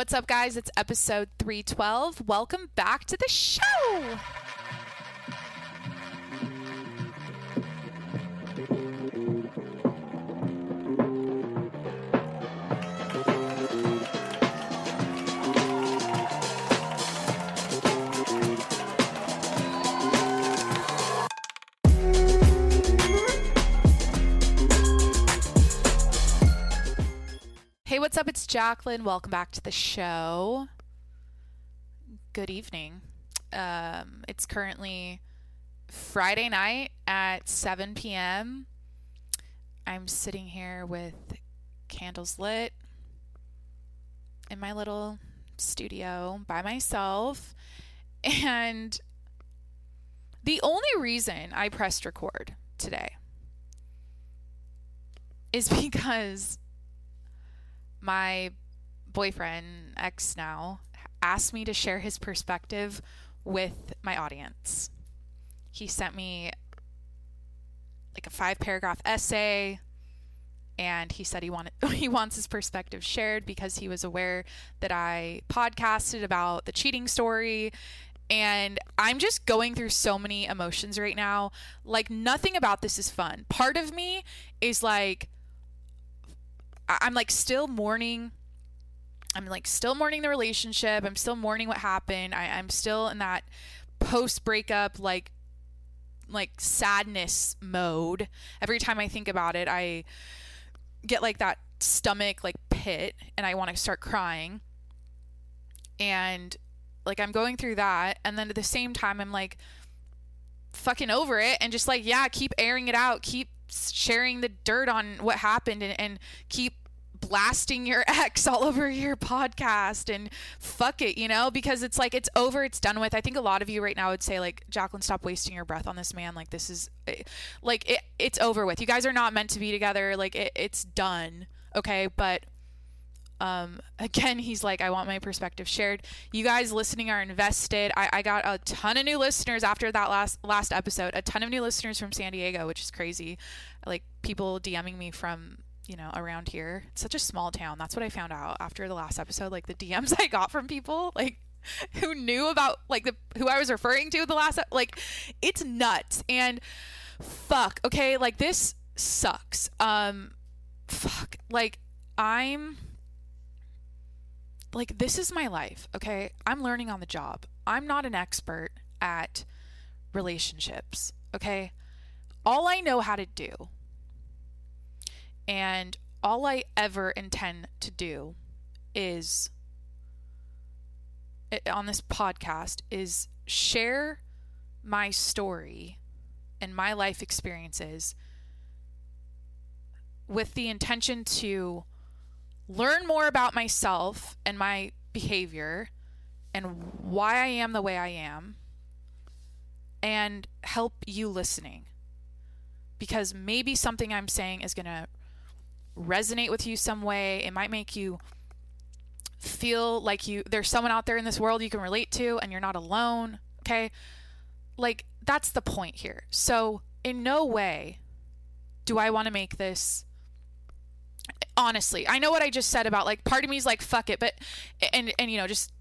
What's up, guys? It's episode 312. Welcome back to the show. What's up? It's Jacqueline. Welcome back to the show. Good evening. Um, it's currently Friday night at 7 p.m. I'm sitting here with candles lit in my little studio by myself. And the only reason I pressed record today is because my boyfriend, ex now, asked me to share his perspective with my audience. He sent me like a five paragraph essay and he said he wanted he wants his perspective shared because he was aware that I podcasted about the cheating story and I'm just going through so many emotions right now. Like nothing about this is fun. Part of me is like I'm like still mourning. I'm like still mourning the relationship. I'm still mourning what happened. I, I'm still in that post breakup like like sadness mode. Every time I think about it, I get like that stomach like pit and I want to start crying. And like I'm going through that and then at the same time I'm like fucking over it and just like yeah, keep airing it out, keep sharing the dirt on what happened and, and keep blasting your ex all over your podcast and fuck it, you know, because it's like it's over, it's done with. I think a lot of you right now would say like, Jacqueline, stop wasting your breath on this man. Like this is eh, like it, it's over with. You guys are not meant to be together. Like it, it's done. Okay, but um, again, he's like, I want my perspective shared. You guys listening are invested. I, I got a ton of new listeners after that last last episode. A ton of new listeners from San Diego, which is crazy. Like people DMing me from you know around here. It's such a small town. That's what I found out after the last episode. Like the DMs I got from people, like who knew about like the who I was referring to the last like it's nuts and fuck. Okay, like this sucks. Um, fuck. Like I'm like this is my life okay i'm learning on the job i'm not an expert at relationships okay all i know how to do and all i ever intend to do is eh, on this podcast is share my story and my life experiences with the intention to learn more about myself and my behavior and why I am the way I am and help you listening. Because maybe something I'm saying is going to resonate with you some way. It might make you feel like you there's someone out there in this world you can relate to and you're not alone, okay? Like that's the point here. So, in no way do I want to make this honestly i know what i just said about like part of me is like fuck it but and and you know just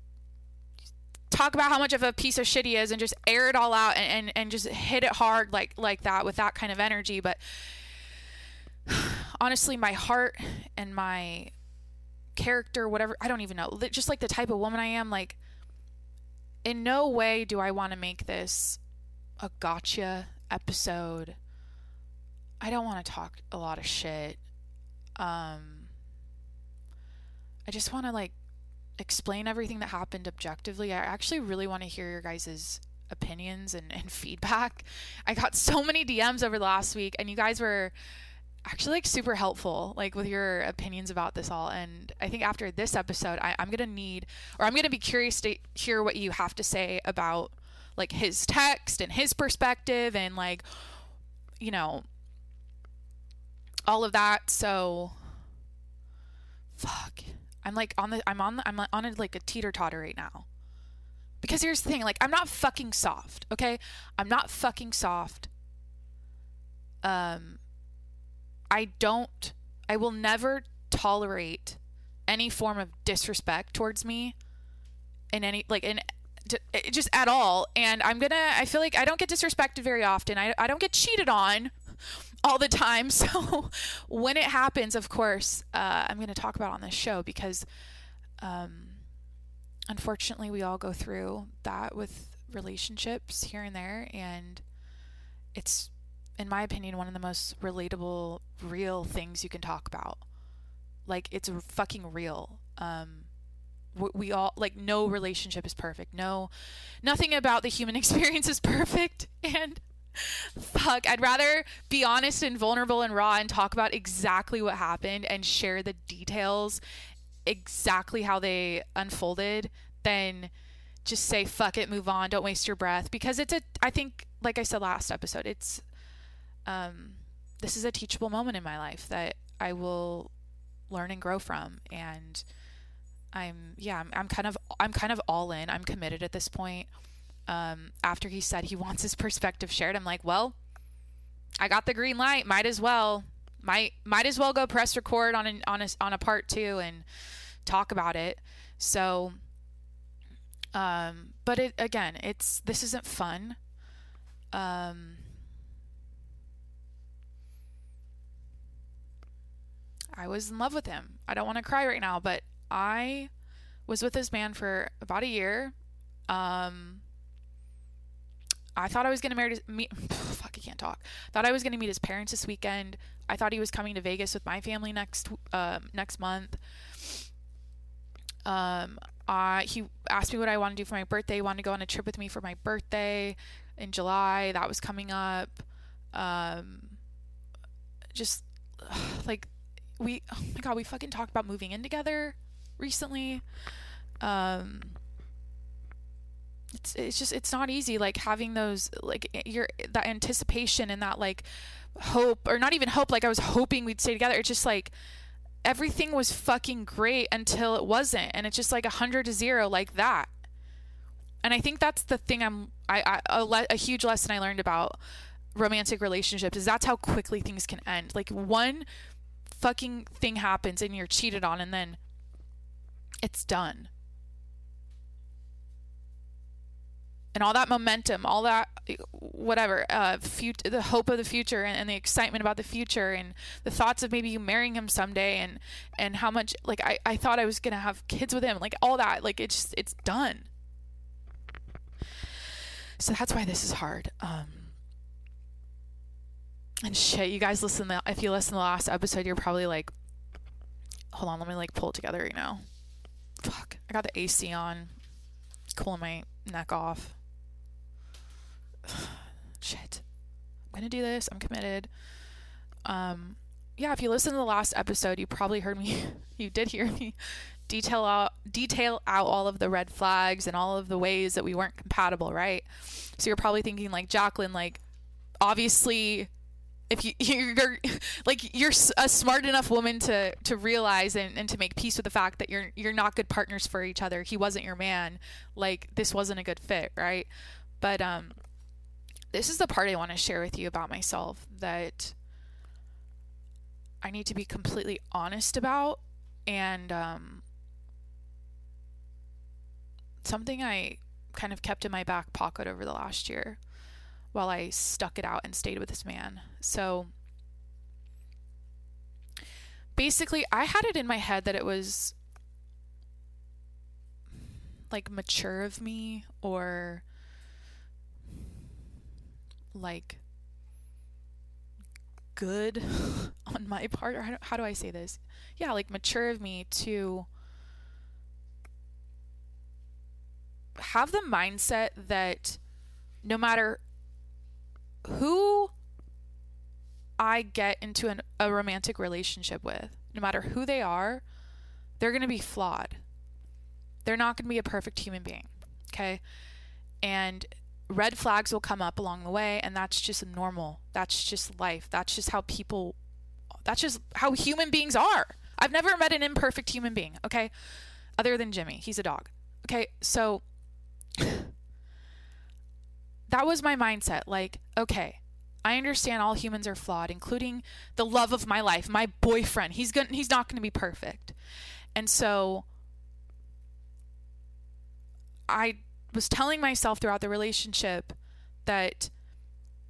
talk about how much of a piece of shit he is and just air it all out and and, and just hit it hard like like that with that kind of energy but honestly my heart and my character whatever i don't even know just like the type of woman i am like in no way do i want to make this a gotcha episode i don't want to talk a lot of shit um I just want to like explain everything that happened objectively. I actually really want to hear your guys' opinions and, and feedback. I got so many DMs over the last week and you guys were actually like super helpful like with your opinions about this all and i think after this episode I, i'm gonna need or i'm gonna be curious to hear what you have to say about like his text and his perspective and like you know all of that. So, fuck. I'm like on the I'm on the, I'm on a, like a teeter totter right now. Because here's the thing, like I'm not fucking soft, okay? I'm not fucking soft. Um I don't I will never tolerate any form of disrespect towards me in any like in just at all. And i'm gonna i feel like i don't get disrespected very often. I, I don't get cheated on all the time. So when it happens of course uh, i'm gonna talk about on this show because um, unfortunately we all go through that with relationships here and there. And it's in my opinion one of the most relatable real things you can talk about. Like it's fucking real. Um, we all like no relationship is perfect. No nothing about the human experience is perfect. And fuck i'd rather be honest and vulnerable and raw and talk about exactly what happened and share the details exactly how they unfolded than just say fuck it move on. Don't waste your breath. Because it's a i think like i said last episode it's um this is a teachable moment in my life that i will learn and grow from and I'm yeah, I'm, I'm kind of I'm kind of all in. I'm committed at this point. Um, after he said he wants his perspective shared, I'm like, well, I got the green light. Might as well might might as well go press record on an on a on a part two and talk about it. So, um, but it again, it's this isn't fun. Um, I was in love with him. I don't want to cry right now, but I was with this man for about a year. Um, I thought I was going to marry meet. Fuck, I can't talk. Thought I was going to meet his parents this weekend. I thought he was coming to Vegas with my family next uh, next month. Um, I he asked me what I want to do for my birthday. He wanted to go on a trip with me for my birthday in July. That was coming up. Um, just like we, oh my god, we fucking talked about moving in together recently. Um, it's it's just it's not easy like having those like your that anticipation and that like hope or not even hope like I was hoping we'd stay together. It's just like everything was fucking great until it wasn't and it's just like a hundred to zero like that and i think that's the thing i'm i, I a, le- a huge lesson i learned about romantic relationships is that's how quickly things can end like one fucking thing happens and you're cheated on and then it's done. And all that momentum, all that whatever, uh, fut- the hope of the future and, and, the excitement about the future and the thoughts of maybe you marrying him someday and and how much like I, I thought I was gonna have kids with him, like all that, like it's it's done. So that's why this is hard. Um, and shit, you guys listen. To, if you listen to the last episode, you're probably like, hold on, let me like pull it together right now. Fuck. I got the AC on. Cooling my neck off. Shit. I'm gonna do this. I'm committed. Um, yeah, if you listen to the last episode, you probably heard me. you did hear me detail out detail out all of the red flags and all of the ways that we weren't compatible, right? So you're probably thinking like Jacqueline, like obviously if you you're like you're a smart enough woman to to realize and, and to make peace with the fact that you're you're not good partners for each other. He wasn't your man. Like this wasn't a good fit right? But um this is the part i want to share with you about myself that i need to be completely honest about and um something i kind of kept in my back pocket over the last year while I stuck it out and stayed with this man. So basically, I had it in my head that it was like mature of me or like good on my part or how do, how do I say this? Yeah, like mature of me to have the mindset that no matter who I get into an, a romantic relationship with, no matter who they are, they're going to be flawed. They're not going to be a perfect human being. Okay. And red flags will come up along the way, and that's just normal. That's just life. That's just how people, that's just how human beings are. I've never met an imperfect human being. Okay. Other than Jimmy. He's a dog. Okay. So that was my mindset. Like, okay, I understand all humans are flawed, including the love of my life, my boyfriend. He's going he's not going to be perfect. And so I was telling myself throughout the relationship that,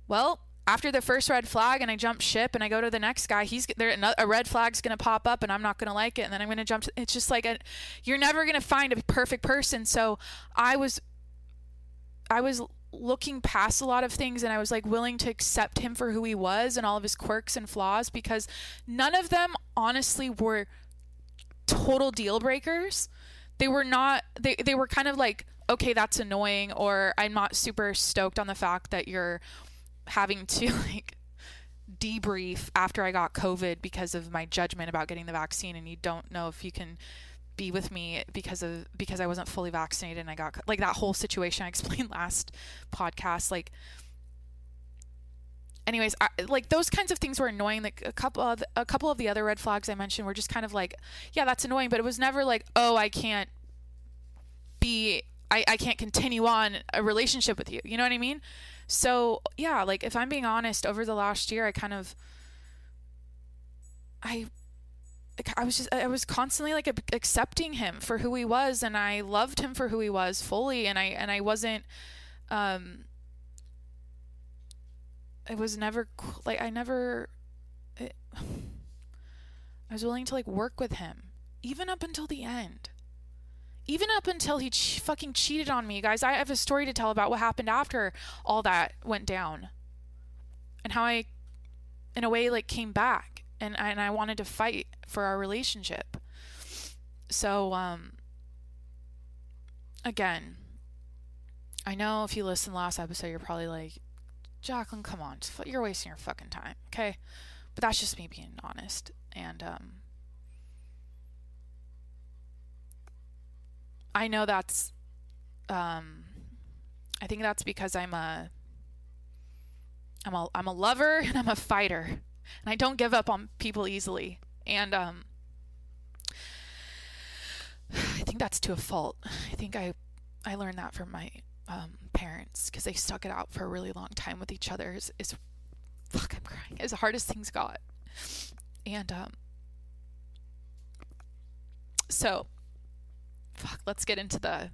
well, after the first red flag and I jump ship and I go to the next guy, he's there. A red flag's gonna pop up and I'm not gonna like it, and then I'm jump. To, it's just like a, you're never gonna find a perfect person. So I was, I was looking past a lot of things and I was like willing to accept him for who he was and all of his quirks and flaws because none of them honestly were total deal breakers. They were not they they were kind of like okay, that's annoying or I'm not super stoked on the fact that you're having to like debrief after I got COVID because of my judgment about getting the vaccine and you don't know if you can be with me because of because I wasn't fully vaccinated and I got like that whole situation I explained last podcast like anyways I, like those kinds of things were annoying. Like a couple of a couple of the other red flags I mentioned were just kind of like yeah that's annoying but it was never like oh I can't be I, I can't continue on a relationship with you. You know what I mean? So yeah like if I'm being honest over the last year I kind of I I was just I was constantly like accepting him for who he was and I loved him for who he was fully and I and I wasn't um it was never like I never it, I was willing to like work with him even up until the end. Even up until he fucking cheated on me guys. I have a story to tell about what happened after all that went down and how I in a way like came back and and I wanted to fight for our relationship. So um again, I know if you listen last episode you're probably like Jacqueline, come on, you're wasting your fucking time, okay? But that's just me being honest and um I know that's um I think that's because I'm a I'm a I'm a lover and I'm a fighter and I don't give up on people easily. And um, I think that's to a fault. I think I I learned that from my um, parents because they stuck it out for a really long time with each other. Is fuck I'm crying. As hard as things got, and um, so fuck. Let's get into the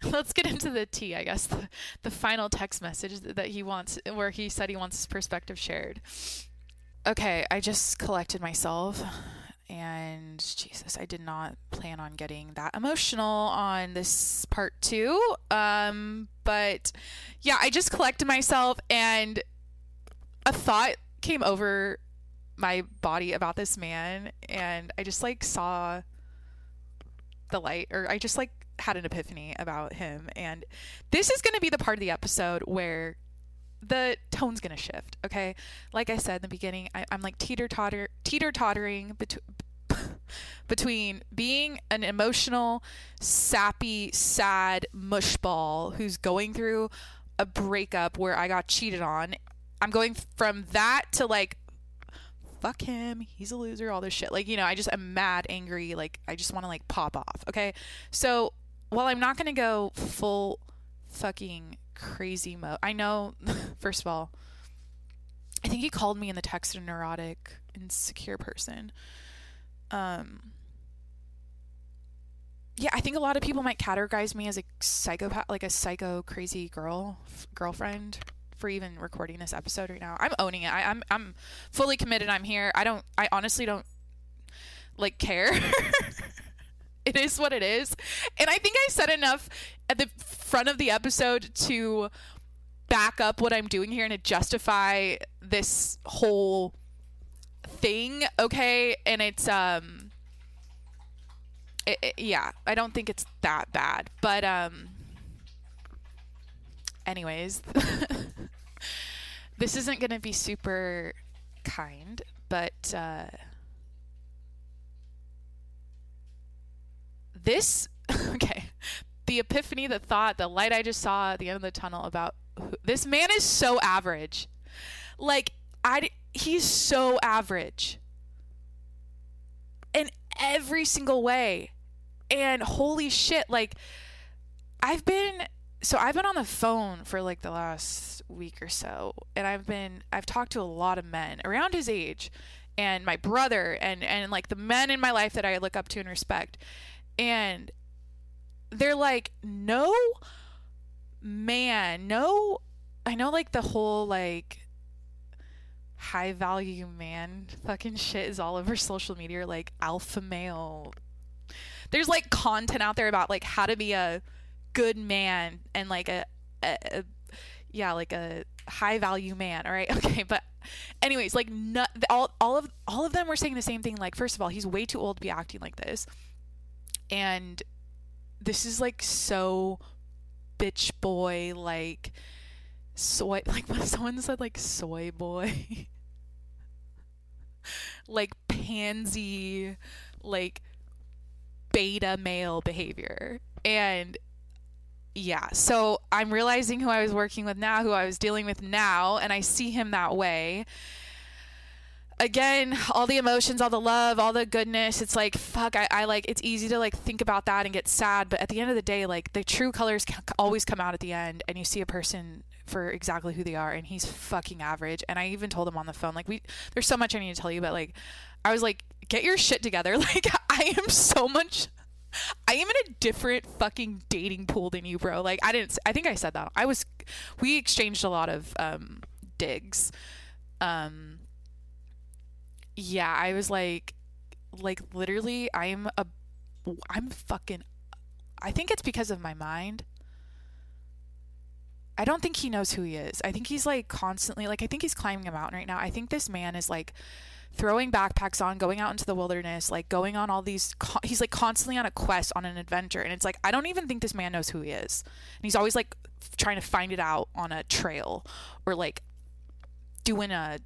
let's get into the T, I guess. The, the final text message that he wants, where he said he wants his perspective shared. Okay, I just collected myself. And Jesus, I did not plan on getting that emotional on this part two. Um, but yeah, I just collected myself, and a thought came over my body about this man, and I just like saw the light, or I just like had an epiphany about him. And this is going to be the part of the episode where the tone's going to shift. Okay. Like I said in the beginning, I, am like teeter totter, teeter tottering between. between being an emotional, sappy, sad mushball who's going through a breakup where I got cheated on, I'm going from that to like fuck him, he's a loser, all this shit. Like, you know, I just am mad, angry, like I just want to like pop off. Okay. So while I'm not going to go full fucking crazy mode, I know, first of all, I think he called me in the text a neurotic, insecure person. Um, yeah, I think a lot of people might categorize me as a psychopath, like a psycho crazy girl, f- girlfriend for even recording this episode right now. I'm owning it. I, I'm I'm fully committed. I'm here. I don't. I honestly don't like care. it is what it is. And I think I said enough at the front of the episode to back up what I'm doing here and to justify this whole thing, okay? And it's um it, it, yeah, I don't think it's that bad. But um anyways, this isn't going to be super kind, but uh this okay the epiphany the thought the light i just saw at the end of the tunnel about who, this man is so average. Like i he's so average. In every single way. And holy shit like i've been so i've been on the phone for like the last week or so. And i've been i've talked to a lot of men around his age and my brother and and like the men in my life that I look up to and respect. And they're like, "No man, no I know like the whole like high value man fucking shit is all over social media like alpha male. There's like content out there about like how to be a good man and like a, a, a yeah like a high value man all right? Okay but anyways like not, all, all of all of them were saying the same thing. Like first of all he's way too old to be acting like this and this is like so bitch boy like soy like when someone said like soy boy like pansy like beta male behavior. And yeah so i'm realizing who i was working with now who i was dealing with now and i see him that way again all the emotions all the love all the goodness it's like fuck I, I like it's easy to like think about that and get sad but at the end of the day like the true colors always come out at the end and you see a person for exactly who they are and he's fucking average and i even told him on the phone like we there's so much i need to tell you but like i was like get your shit together like i am so much I am in a different fucking dating pool than you, bro. Like I didn't I think I said that. I was we exchanged a lot of um digs. Um yeah, I was like like literally I'm a I'm fucking I think it's because of my mind. I don't think he knows who he is. I think he's like constantly like I think he's climbing a mountain right now. I think this man is like throwing backpacks on, going out into the wilderness, like going on all these he's like constantly on a quest, on an adventure. And it's like I don't even think this man knows who he is. And he's always like trying to find it out on a trail or like doing a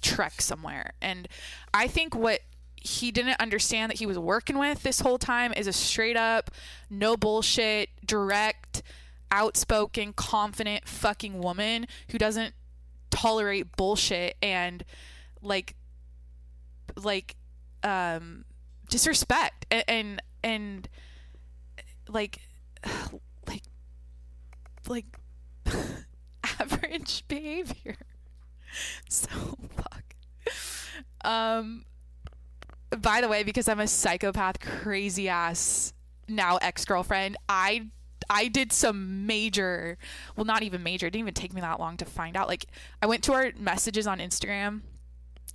trek somewhere. And I think what he didn't understand that he was working with this whole time is a straight up no bullshit, direct outspoken, confident fucking woman who doesn't tolerate bullshit and like like um disrespect and and, and like like like average behavior. So fuck. Um by the way, because I'm a psychopath crazy ass now ex-girlfriend, I I did some major, well, not even major. It didn't even take me that long to find out. Like, I went to our messages on Instagram.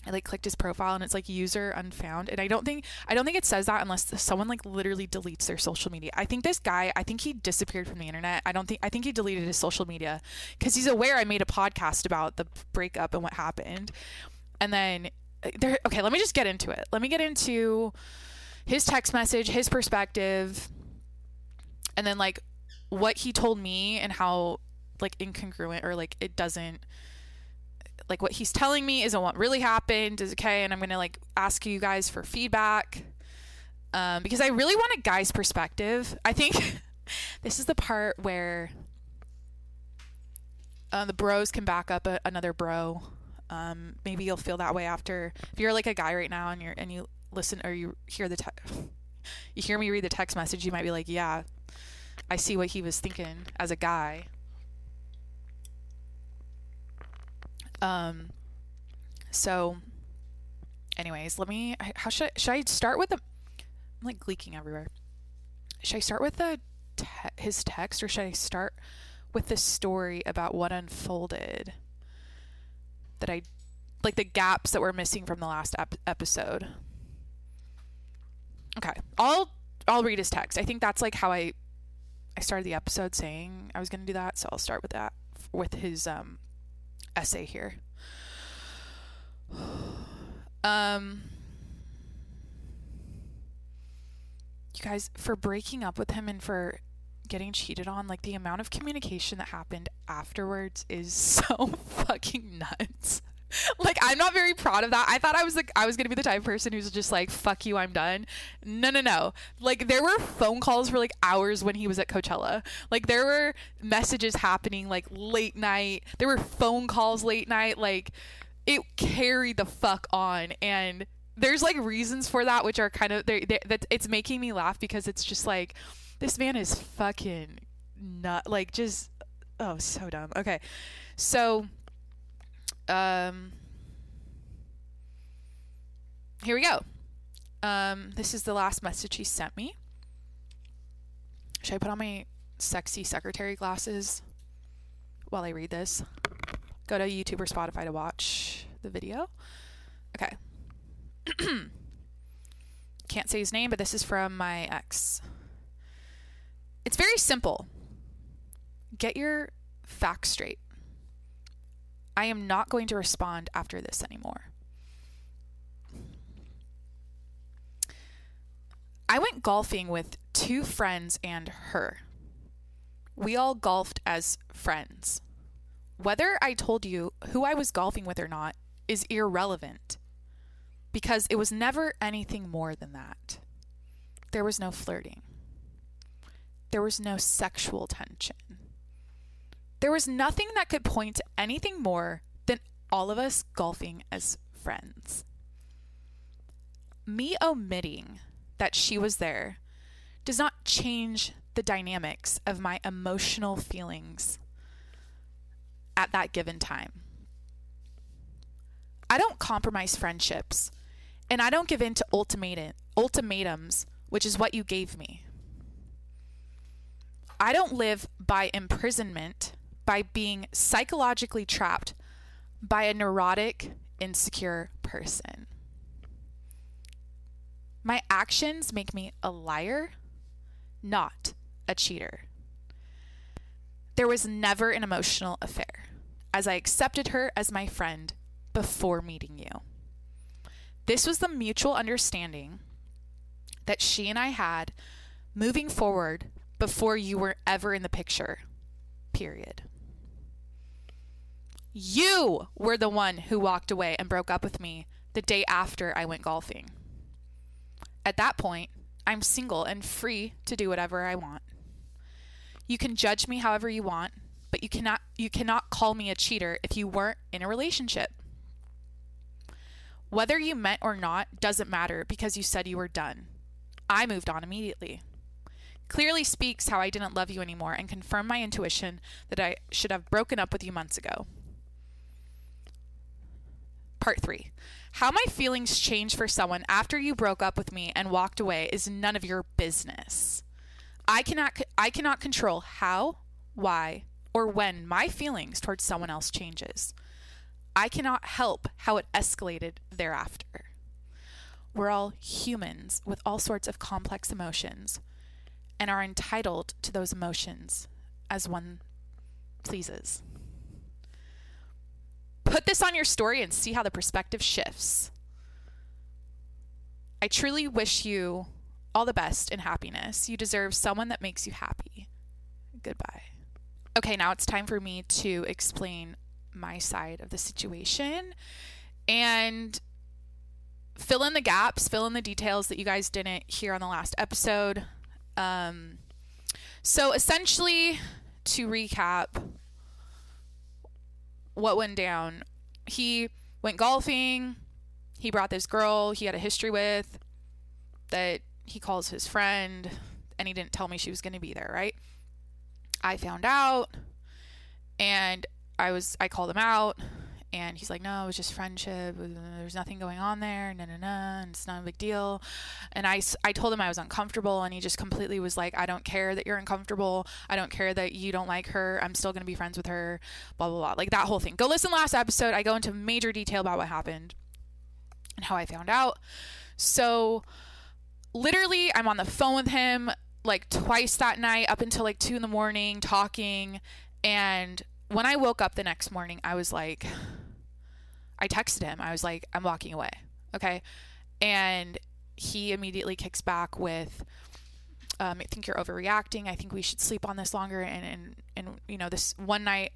I like clicked his profile and it's like user unfound and I don't think I don't think it says that unless someone like literally deletes their social media. I think this guy, I think he disappeared from the internet. I don't think I think he deleted his social media cuz he's aware I made a podcast about the breakup and what happened. And then uh, there okay, let me just get into it. Let me get into his text message, his perspective and then like what he told me and how like incongruent or like it doesn't like what he's telling me isn't what really happened is okay and i'm gonna like ask you guys for feedback. Um, because i really want a guy's perspective. I think this is the part where uh, the bros can back up a, another bro. Um, maybe you'll feel that way after. If you're like a guy right now and you're and you listen or you hear the te- you hear me read the text message you might be like yeah I see what he was thinking as a guy. Um, so, anyways, let me. How should I, should I start with the? I'm like leaking everywhere. Should I start with the te- his text, or should I start with the story about what unfolded? That I like the gaps that were missing from the last ep- episode. Okay, I'll I'll read his text. I think that's like how I I started the episode saying I was going to do that, so I'll start with that with his um, essay here. Um, you guys, for breaking up with him and for getting cheated on, like the amount of communication that happened afterwards is so fucking nuts. Like I'm not very proud of that. I thought I was like I was gonna be the type of person who's just like fuck you, I'm done. No, no, no. Like there were phone calls for like hours when he was at Coachella. Like there were messages happening like late night. There were phone calls late night. Like it carried the fuck on and there's like reasons for that which are kind of that it's making me laugh because it's just like this man is fucking nut like just oh so dumb okay so um here we go. Um, this is the last message he sent me. Should I put on my sexy secretary glasses while I read this? Go to YouTube or Spotify to watch the video. Okay. Can't say his name, but this is from my ex. It's very simple. Get your facts straight. I am not going to respond after this anymore. I went golfing with two friends and her. We all golfed as friends. Whether I told you who I was golfing with or not is irrelevant because it was never anything more than that. There was no flirting, there was no sexual tension. There was nothing that could point to anything more than all of us golfing as friends. Me omitting that she was there does not change the dynamics of my emotional feelings at that given time. I don't compromise friendships, and I don't give in to ultimatum, ultimatums, which is what you gave me. I don't live by imprisonment, by being psychologically trapped by a neurotic, insecure person. My actions make me a liar, not a cheater. There was never an emotional affair, as I accepted her as my friend before meeting you. This was the mutual understanding that she and I had moving forward before you were ever in the picture, period. You were the one who walked away and broke up with me the day after I went golfing. At that point, I'm single and free to do whatever I want. You can judge me however you want, but you cannot you cannot call me a cheater if you weren't in a relationship. Whether you meant or not doesn't matter because you said you were done. I moved on immediately. Clearly speaks how I didn't love you anymore and confirmed my intuition that I should have broken up with you months ago. Part 3. How my feelings changed for someone after you broke up with me and walked away is none of your business. I cannot I cannot control how, why, or when my feelings towards someone else changes. I cannot help how it escalated thereafter. We're all humans with all sorts of complex emotions and are entitled to those emotions as one pleases. Put this on your story and see how the perspective shifts. I truly wish you all the best and happiness. You deserve someone that makes you happy. Goodbye. Okay, now it's time for me to explain my side of the situation and fill in the gaps, fill in the details that you guys didn't hear on the last episode. Um, so essentially, to recap, what went down. He went golfing. He brought this girl he had a history with that he calls his friend, and he didn't tell me she was going to be there, right? I found out, and I was I called him out, and he's like, no, it was just friendship. There's nothing going on there. No, no, no. It's not a big deal. And I, I told him I was uncomfortable. And he just completely was like, I don't care that you're uncomfortable. I don't care that you don't like her. I'm still going to be friends with her. Blah, blah, blah. Like that whole thing. Go listen last episode. I go into major detail about what happened and how I found out. So literally, I'm on the phone with him like twice that night up until like two in the morning talking. And when I woke up the next morning, I was like, I texted him. I was like, I'm walking away. Okay. And he immediately kicks back with, um, I think you're overreacting. I think we should sleep on this longer. And, and, and you know, this one night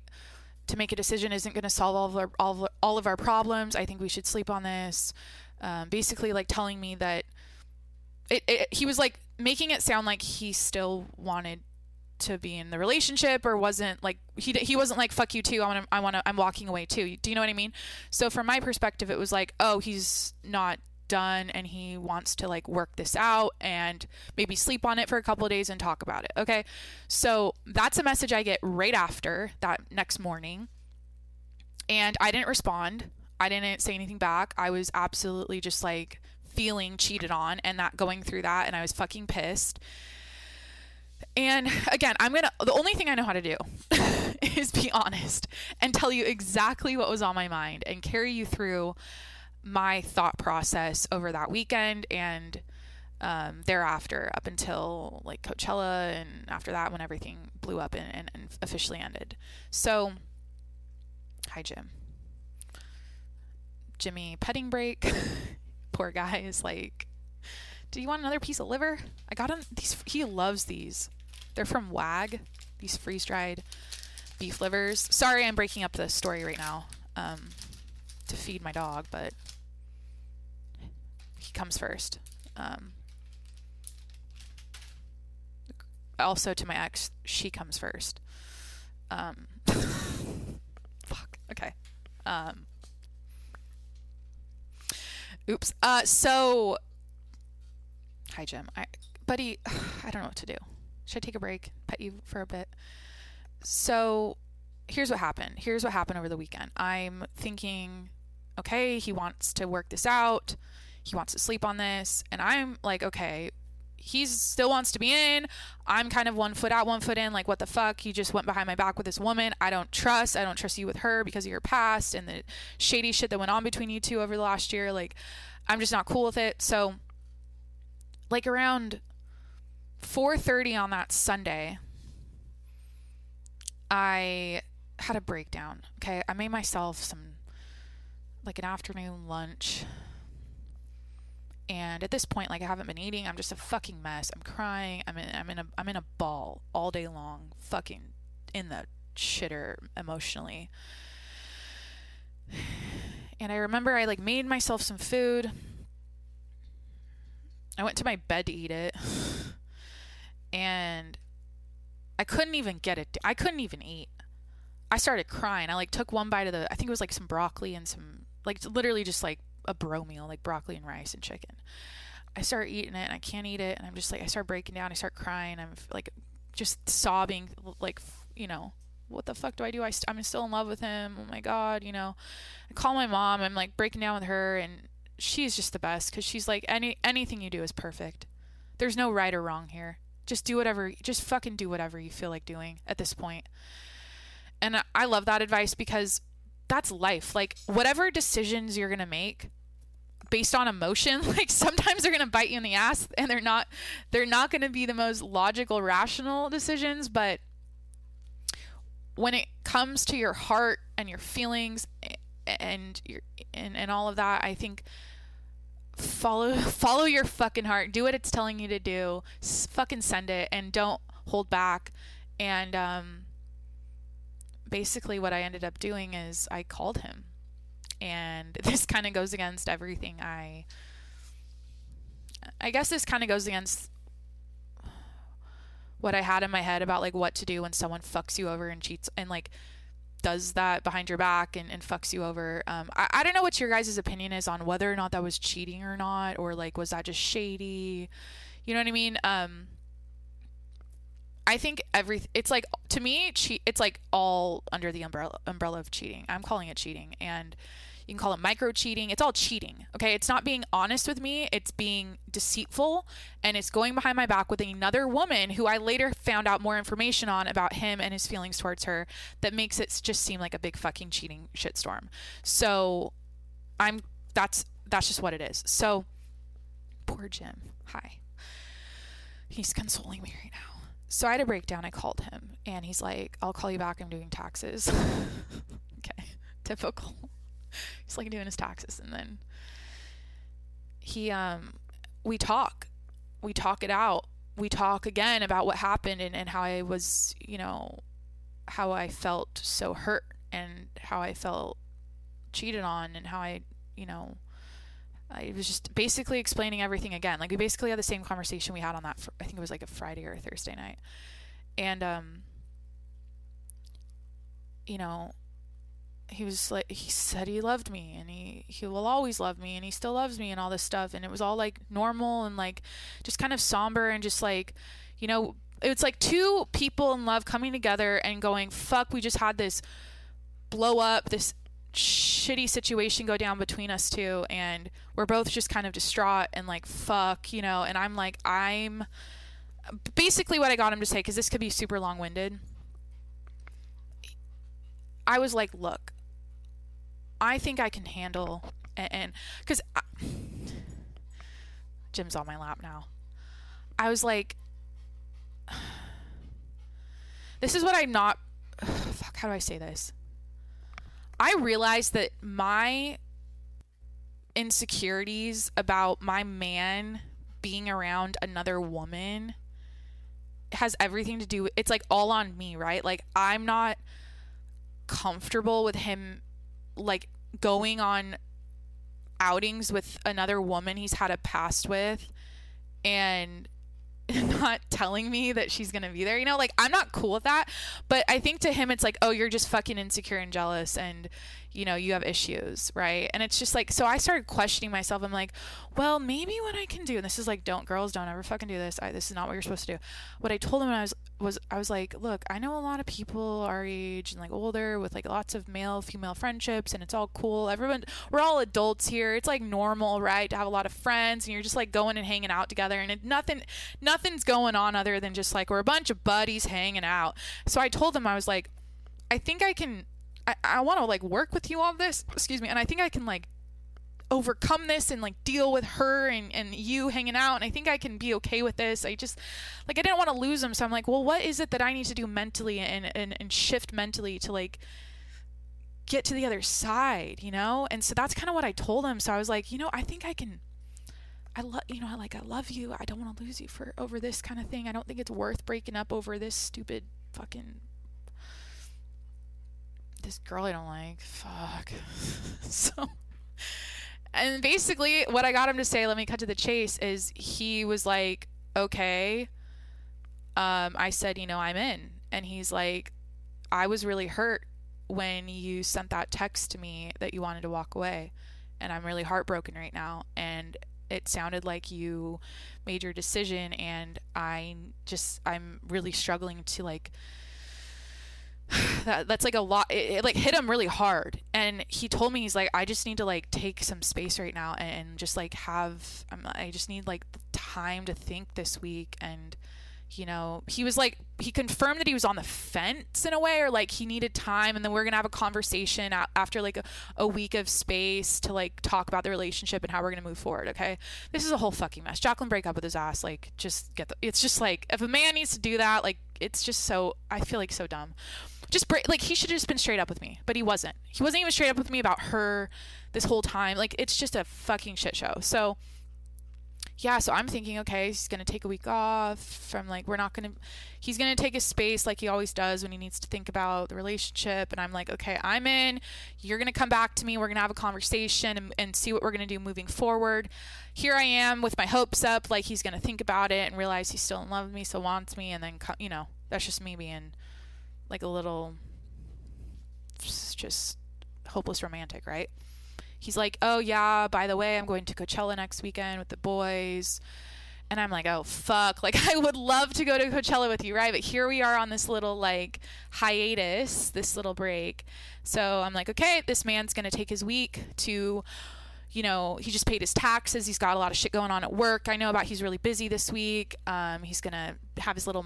to make a decision isn't going to solve all of, our, all, of, all of our problems. I think we should sleep on this. Um, basically, like telling me that it, it, he was like making it sound like he still wanted to be in the relationship or wasn't like he he wasn't like fuck you too I want to I want to I'm walking away too. Do you know what I mean? So from my perspective it was like oh he's not done and he wants to like work this out and maybe sleep on it for a couple of days and talk about it. Okay? So that's a message I get right after that next morning. And I didn't respond. I didn't say anything back. I was absolutely just like feeling cheated on and that going through that and I was fucking pissed. And again, I'm going to the only thing I know how to do is be honest and tell you exactly what was on my mind and carry you through my thought process over that weekend and um, thereafter up until like Coachella and after that when everything blew up and, and, and officially ended. So, hi, Jim. Jimmy petting break. Poor guy is like, do you want another piece of liver? I got him these. He loves these. They're from Wag. These freeze dried beef livers. Sorry, I'm breaking up the story right now um, to feed my dog, but he comes first. Um, also, to my ex, she comes first. Um, fuck. Okay. Um, oops. Uh, so, hi, Jim. I, buddy, I don't know what to do. Should I take a break? Pet you for a bit? So, here's what happened. Here's what happened over the weekend. I'm thinking, okay, he wants to work this out. He wants to sleep on this. And I'm like, okay, he still wants to be in. I'm kind of one foot out, one foot in. Like, what the fuck? He just went behind my back with this woman. I don't trust. I don't trust you with her because of your past and the shady shit that went on between you two over the last year. Like, I'm just not cool with it. So, like around 4:30 on that Sunday, I had a breakdown. Okay, I made myself some like an afternoon lunch. And at this point like i haven't been eating. I'm just a fucking mess. I'm crying. I'm in i'm in a i'm in a ball all day long fucking in the shitter emotionally. And i remember i like made myself some food i went to my bed to eat it and i couldn't even get it i couldn't even eat i started crying i like took one bite of the i think it was like some broccoli and some like literally just like a bro meal, like broccoli and rice and chicken. I start eating it and I can't eat it. And I'm just like, I start breaking down. I start crying. I'm like just sobbing, like, you know, what the fuck do I do? I st- I'm still in love with him. Oh my God, you know, I call my mom. I'm like breaking down with her and she's just the best because she's like, any, anything you do is perfect. There's no right or wrong here. Just do whatever, just fucking do whatever you feel like doing at this point. And I love that advice because that's life. Like, whatever decisions you're to make, based on emotion like sometimes they're to bite you in the ass and they're not they're not to be the most logical rational decisions but when it comes to your heart and your feelings and your and, and all of that i think follow follow your fucking heart. Do what it's telling you to do. S- fucking send it and don't hold back. And um basically what i ended up doing is i called him. And this kind of goes against everything I I guess this kind of goes against what I had in my head about like what to do when someone fucks you over and cheats and like does that behind your back and, and fucks you over. Um, I, I don't know what your guys' opinion is on whether or not that was cheating or not, or like was that just shady? You know what I mean? Um, I think every it's like to me, cheat. It's like all under the umbrella umbrella of cheating. I'm calling it cheating, and you can call it micro cheating. It's all cheating. Okay. It's not being honest with me. It's being deceitful and it's going behind my back with another woman who I later found out more information on about him and his feelings towards her that makes it just seem like a big fucking cheating shitstorm. So I'm, that's, that's just what it is. So poor Jim. Hi. He's consoling me right now. So I had a breakdown. I called him and he's like, I'll call you back. I'm doing taxes. okay. Typical he's like doing his taxes and then he um we talk we talk it out we talk again about what happened and, and how i was you know how i felt so hurt and how i felt cheated on and how i you know I was just basically explaining everything again. Like we basically had the same conversation we had on that. Fr- I think it was like a Friday or a Thursday night, and um, you know, he was like he said he loved me and he he will always love me and he still loves me and all this stuff. And it was all like normal and like just kind of somber and just like you know it's like two people in love coming together and going fuck we just had this blow up this shitty situation go down between us two and we're both just kind of distraught and like fuck you know? And i'm like i'm basically what i got him to say because this could be super long-winded. I was like look i think i can handle and because jim's on my lap now i was like this is what i'm not fuck how do i say this I realized that my insecurities about my man being around another woman has everything to do with it's like all on me, right? Like I'm not comfortable with him like going on outings with another woman he's had a past with and not telling me that she's gonna be there. You know, like I'm not cool with that. But I think to him, it's like, oh, you're just fucking insecure and jealous, and you know, you have issues, right? And it's just like, so I started questioning myself. I'm like, well, maybe what I can do, and this is like, don't girls, don't ever fucking do this. I, this is not what you're supposed to do. What I told him when I was was I was like, look, I know a lot of people our age and like older with like lots of male female friendships, and it's all cool. Everyone, we're all adults here. It's like normal, right, to have a lot of friends, and you're just like going and hanging out together, and it, nothing, nothing's going on other than just like we're a bunch of buddies hanging out. So I told them I was like, I think I can I, I want to like work with you on this. Excuse me. And I think I can like overcome this and like deal with her and, and you hanging out and I think I can be okay with this. I just like I didn't want to lose him so I'm like, well what is it that I need to do mentally and, and, and shift mentally to like get to the other side, you know? And so that's kind of what I told him. So I was like, you know, I think I can I love you know, I like I love you. I don't want to lose you for over this kind of thing. I don't think it's worth breaking up over this stupid fucking this girl I don't like. Fuck. so, and basically, what I got him to say, let me cut to the chase, is he was like, okay. Um, I said, you know, I'm in. And he's like, I was really hurt when you sent that text to me that you wanted to walk away. And I'm really heartbroken right now. And it sounded like you made your decision. And I just, I'm really struggling to like, that, that's like a lot it, it, like hit him really hard. And he told me he's like i just need to like take some space right now and, and just like have I'm, i just need like time to think this week. And you know he was like he confirmed that he was on the fence in a way or like he needed time and then we are gonna have a conversation after like a, a week of space to like talk about the relationship and how we're gonna move forward okay? This is a whole fucking mess. Jacqueline break up with his ass like just get the it's just like if a man needs to do that like it's just so i feel like so dumb just break, like he should have just been straight up with me, but he wasn't. He wasn't even straight up with me about her this whole time. Like it's just a fucking shit show. So yeah, so I'm thinking, okay, he's gonna take a week off from like we're not gonna he's gonna take his space like he always does when he needs to think about the relationship and I'm like, okay, I'm in, you're gonna come back to me, we're gonna have a conversation and, and see what we're gonna do moving forward. Here I am with my hopes up, like he's gonna think about it and realize he's still in love with me, so wants me, and then you know, that's just me being like a little just hopeless romantic, right? He's like, "Oh yeah, by the way, I'm going to Coachella next weekend with the boys." And I'm like, "Oh fuck, like I would love to go to Coachella with you, right? But here we are on this little like hiatus, this little break." So I'm like, "Okay, this man's going to take his week to you know, he just paid his taxes. He's got a lot of shit going on at work. I know about he's really busy this week. Um, he's going to have his little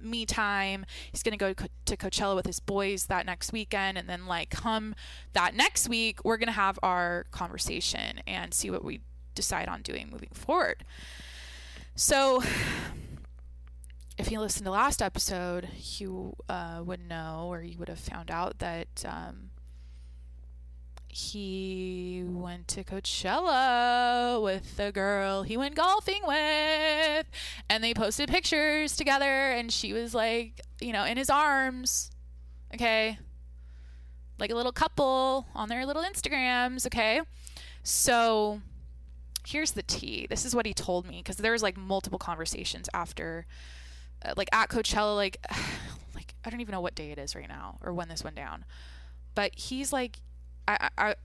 me time. He's going to go to Coachella with his boys that next weekend. And then, like, come that next week, we're going to have our conversation and see what we decide on doing moving forward. So, if you listened to last episode, you uh, would know or you would have found out that um, he went to Coachella with the girl he went golfing with, and they posted pictures together, and she was like, you know, in his arms, okay, like a little couple on their little Instagrams, okay. So here's the tea. This is what he told me because there was like multiple conversations after, uh, like at Coachella, like, like I don't even know what day it is right now or when this went down, but he's like, I, I,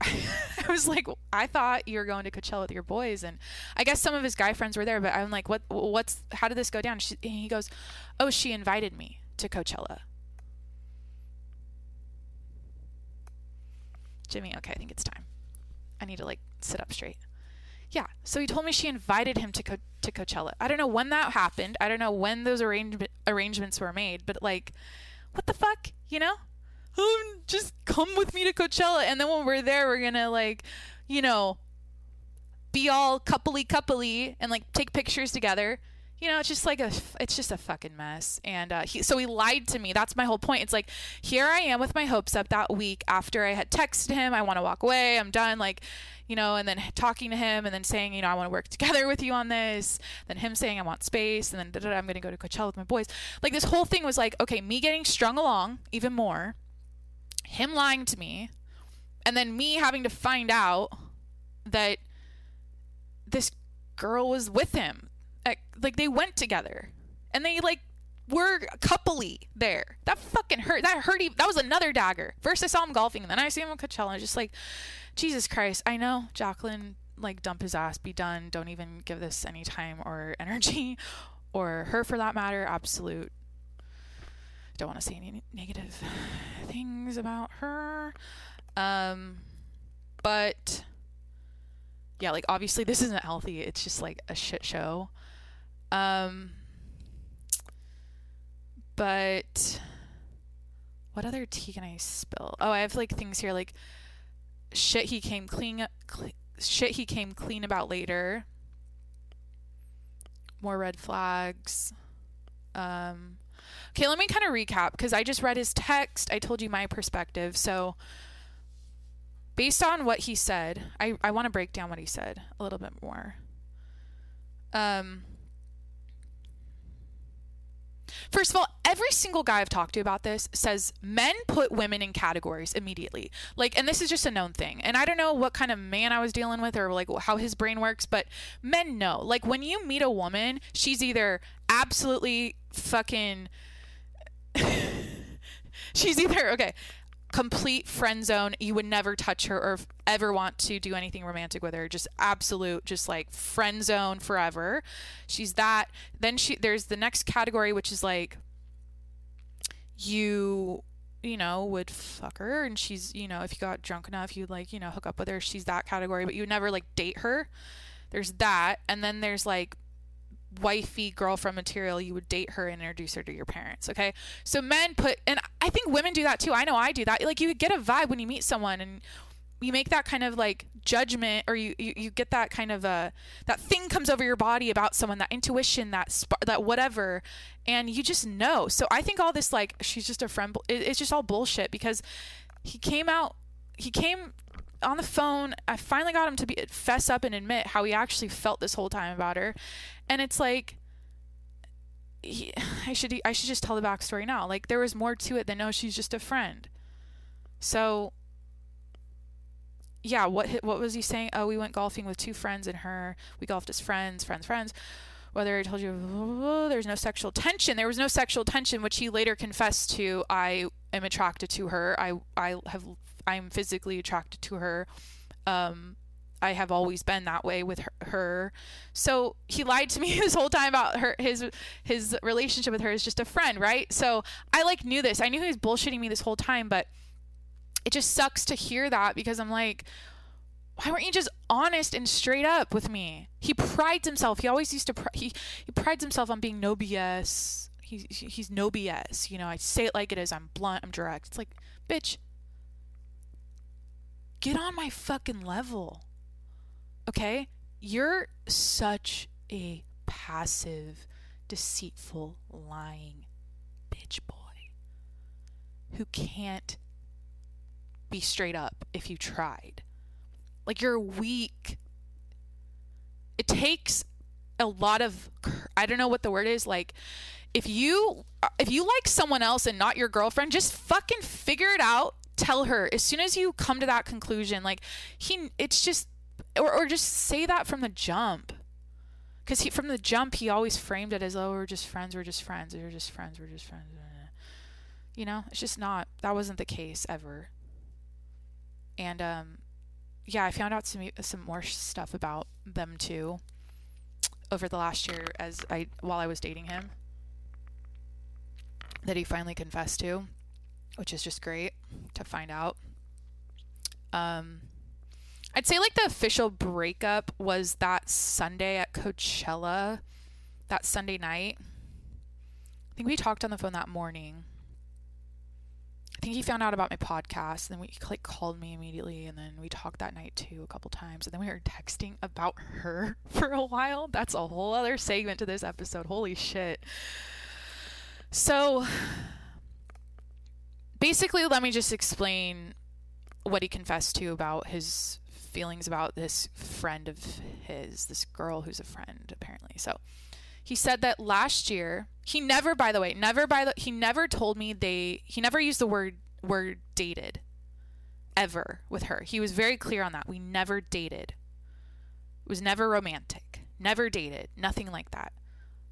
I was like, I thought you were going to Coachella with your boys, and I guess some of his guy friends were there. But I'm like, what? What's? How did this go down? She, he goes, oh, she invited me to Coachella. Jimmy, okay, I think it's time. I need to like sit up straight. Yeah. So he told me she invited him to Co- to Coachella. I don't know when that happened. I don't know when those arrangement arrangements were made, but like, what the fuck, you know? Just come with me to Coachella, and then when we're there, we're gonna like, you know, be all coupley coupley and like take pictures together you know, it's just like a, it's just a fucking mess. And uh, he, so he lied to me. That's my whole point. It's like, here I am with my hopes up that week after I had texted him, I want to walk away, I'm done. Like, you know, and then talking to him and then saying, you know, I want to work together with you on this. Then him saying, I want space. And then I'm going to go to Coachella with my boys. Like, this whole thing was like, okay, me getting strung along even more, him lying to me, and then me having to find out that this girl was with him like they went together and they like were coupley there. That fucking hurt. That hurt. Even, that was another dagger. First I saw him golfing, and then I see him at Coachella. And just like, Jesus Christ. I know Jacqueline. Like dump his ass. Be done. Don't even give this any time or energy, or her for that matter. Absolute. Don't want to say any negative things about her. Um, but yeah, like obviously this isn't healthy. It's just like a shit show. Um, but what other tea can I spill? Oh, I have like things here like shit he came clean cl- shit he came clean about later. More red flags. Um, okay, let me kind of recap because I just read his text. I told you my perspective. So, based on what he said, I, I want to break down what he said a little bit more. Um, First of all, every single guy I've talked to about this says men put women in categories immediately. Like, and this is just a known thing. And I don't know what kind of man I was dealing with or like how his brain works, but men know. Like, when you meet a woman, she's either absolutely fucking. she's either, okay, complete friend zone. You would never touch her or ever want to do anything romantic with her. Just absolute, just like friend zone forever. She's that. Then she there's the next category which is like you you know would fuck her and she's you know if you got drunk enough you'd like you know hook up with her she's that category but you would never like date her there's that and then there's like wifey girlfriend material, you would date her and introduce her to your parents. Okay. So men put, and I think women do that too. I know I do that. Like you get a vibe when you meet someone and you make that kind of like judgment or you, you, you get that kind of a, that thing comes over your body about someone, that intuition, that, sp- that whatever. And you just know. So I think all this, like, she's just a friend. It's just all bullshit because he came out, he came on the phone. I finally got him to be fess up and admit how he actually felt this whole time about her, and it's like. He, I should I should just tell the backstory now. Like there was more to it than no, she's just a friend. So yeah, what what was he saying? Oh, we went golfing with two friends and her. We golfed as friends, friends, friends. Whether I told you oh, there's no sexual tension, there was no sexual tension, which he later confessed to. I am attracted to her. I I have I'm physically attracted to her. Um, I have always been that way with her. So he lied to me this whole time about her his his relationship with her is just a friend, right? So I like knew this. I knew he was bullshitting me this whole time, but it just sucks to hear that because I'm like why weren't you just honest and straight up with me? He prides himself. He always used to pr- he he prides himself on being no BS. He's he's no BS. You know, I say it like it is. I'm blunt. I'm direct. It's like, bitch, get on my fucking level. Okay? You're such a passive, deceitful, lying bitch boy who can't be straight up if you tried. Like you're weak. It takes a lot of I don't know what the word is like if you if you like someone else and not your girlfriend just fucking figure it out tell her as soon as you come to that conclusion like he it's just or, or just say that from the jump. Because he from the jump he always framed it as oh we're just friends we're just friends we're just friends we're just friends you know it's just not that wasn't the case ever. And um yeah i found out some some more stuff about them too over the last year as i while i was dating him that he finally confessed to which is just great to find out. Um, I'd say like the official breakup was that Sunday at Coachella, that Sunday night. I think we talked on the phone that morning. I think he found out about my podcast, and then we like called me immediately, and then we talked that night too a couple times, and then we were texting about her for a while. That's a whole other segment to this episode. Holy shit! So basically, let me just explain what he confessed to about his feelings about this friend of his, this girl who's a friend apparently. So he said that last year, he never by the way, never by the he never told me they he never used the word word dated ever with her. He was very clear on that. We never dated. It was never romantic. Never dated. Nothing like that.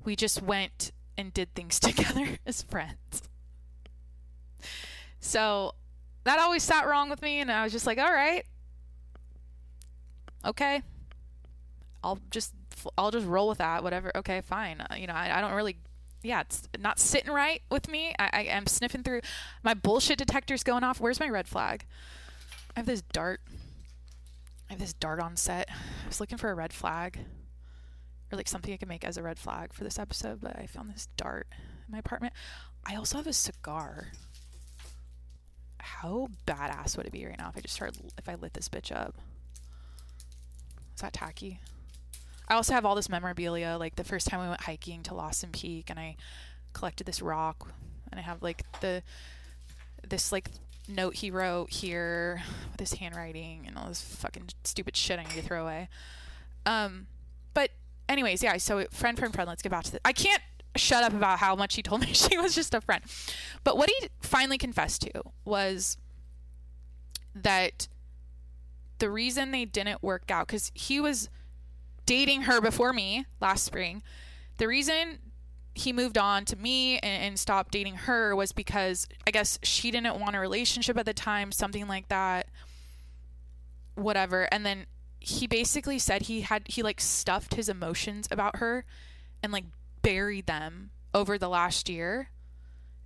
We just went and did things together as friends. So that always sat wrong with me, and I was just like, all right, okay, I'll just I'll just roll with that. Whatever. Okay, fine. Uh, you know, I, I don't really. Yeah, it's not sitting right with me. I, I am sniffing through my bullshit detectors going off. Where's my red flag? I have this dart. I have this dart on set. I was looking for a red flag or like something I can make as a red flag for this episode, but I found this dart in my apartment. I also have a cigar. How badass would it be right now if I just started if I lit this bitch up? Is that tacky? I also have all this memorabilia. Like the first time we went hiking to Lawson Peak, and I collected this rock, and I have like the this like note he wrote here with his handwriting and all this fucking stupid shit I need to throw away. Um, but anyways, yeah. So friend, friend, friend. Let's get back to this. I can't shut up about how much he told me she was just a friend. But what he finally confessed to was that the reason they didn't work out because he was dating her before me last spring. The reason he moved on to me and, and, stopped dating her was because I guess she didn't want a relationship at the time, something like that. Whatever. And then he basically said he had he like stuffed his emotions about her and like buried them over the last year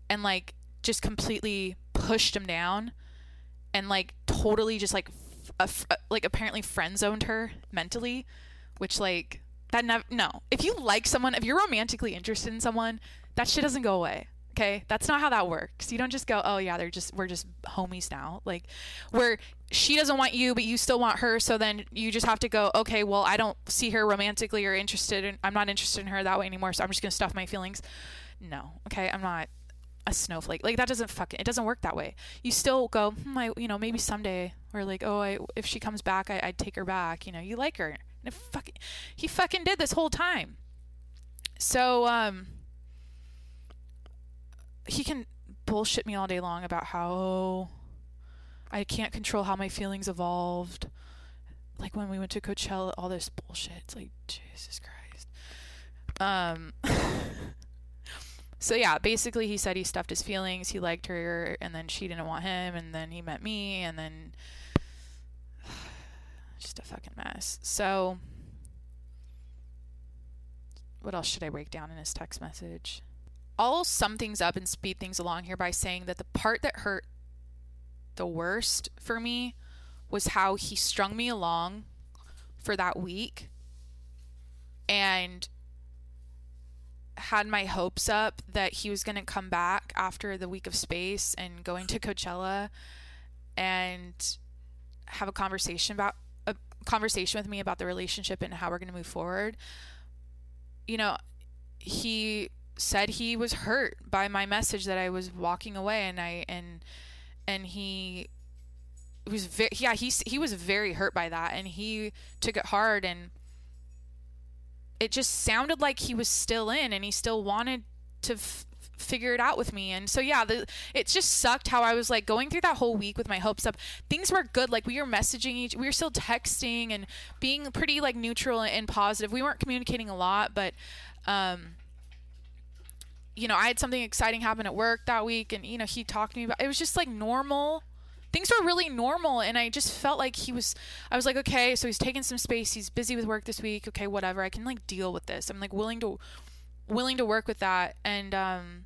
and like just completely pushed them down and like totally just like like apparently friend zoned her mentally, which like that never no. If you like someone, if you're romantically interested in someone, that shit doesn't go away. Okay, that's not how that works. You don't just go, oh yeah, they're just we're just homies now. Like, where she doesn't want you, but you still want her, so then you just have to go, okay, well I don't see her romantically or interested, in I'm not interested in her that way anymore, so I'm just gonna stuff my feelings. No, okay, I'm not a snowflake. Like that doesn't fucking it doesn't work that way. You still go, hmm, I, you know, maybe someday or like, oh, I if she comes back, I, would take her back. You know, you like her. And fucking he fucking did this whole time. So um, he can bullshit me all day long about how I can't control how my feelings evolved. Like when we went to Coachella, all this bullshit. It's like Jesus Christ. Um. so yeah, basically he said he stuffed his feelings. He liked her, and then she didn't want him, and then he met me, and then just a fucking mess. So what else should I break down in his text message? I'll sum things up and speed things along here by saying that the part that hurt the worst for me was how he strung me along for that week and had my hopes up that he was going to come back after the week of space and going to Coachella and have a conversation about a conversation with me about the relationship and how we're going to move forward. You know, he said he was hurt by my message that I was walking away and I and and he was very yeah he he was very hurt by that and he took it hard and it just sounded like he was still in and he still wanted to f- figure it out with me. And so yeah the, it just sucked how i was like going through that whole week with my hopes up. Things were good like we were messaging each we were still texting and being pretty like neutral and positive. We weren't communicating a lot but um you know i had something exciting happen at work that week and you know he talked to me about it was just like normal things were really normal and i just felt like he was i was like okay so he's taking some space he's busy with work this week okay whatever i can like deal with this i'm like willing to willing to work with that and um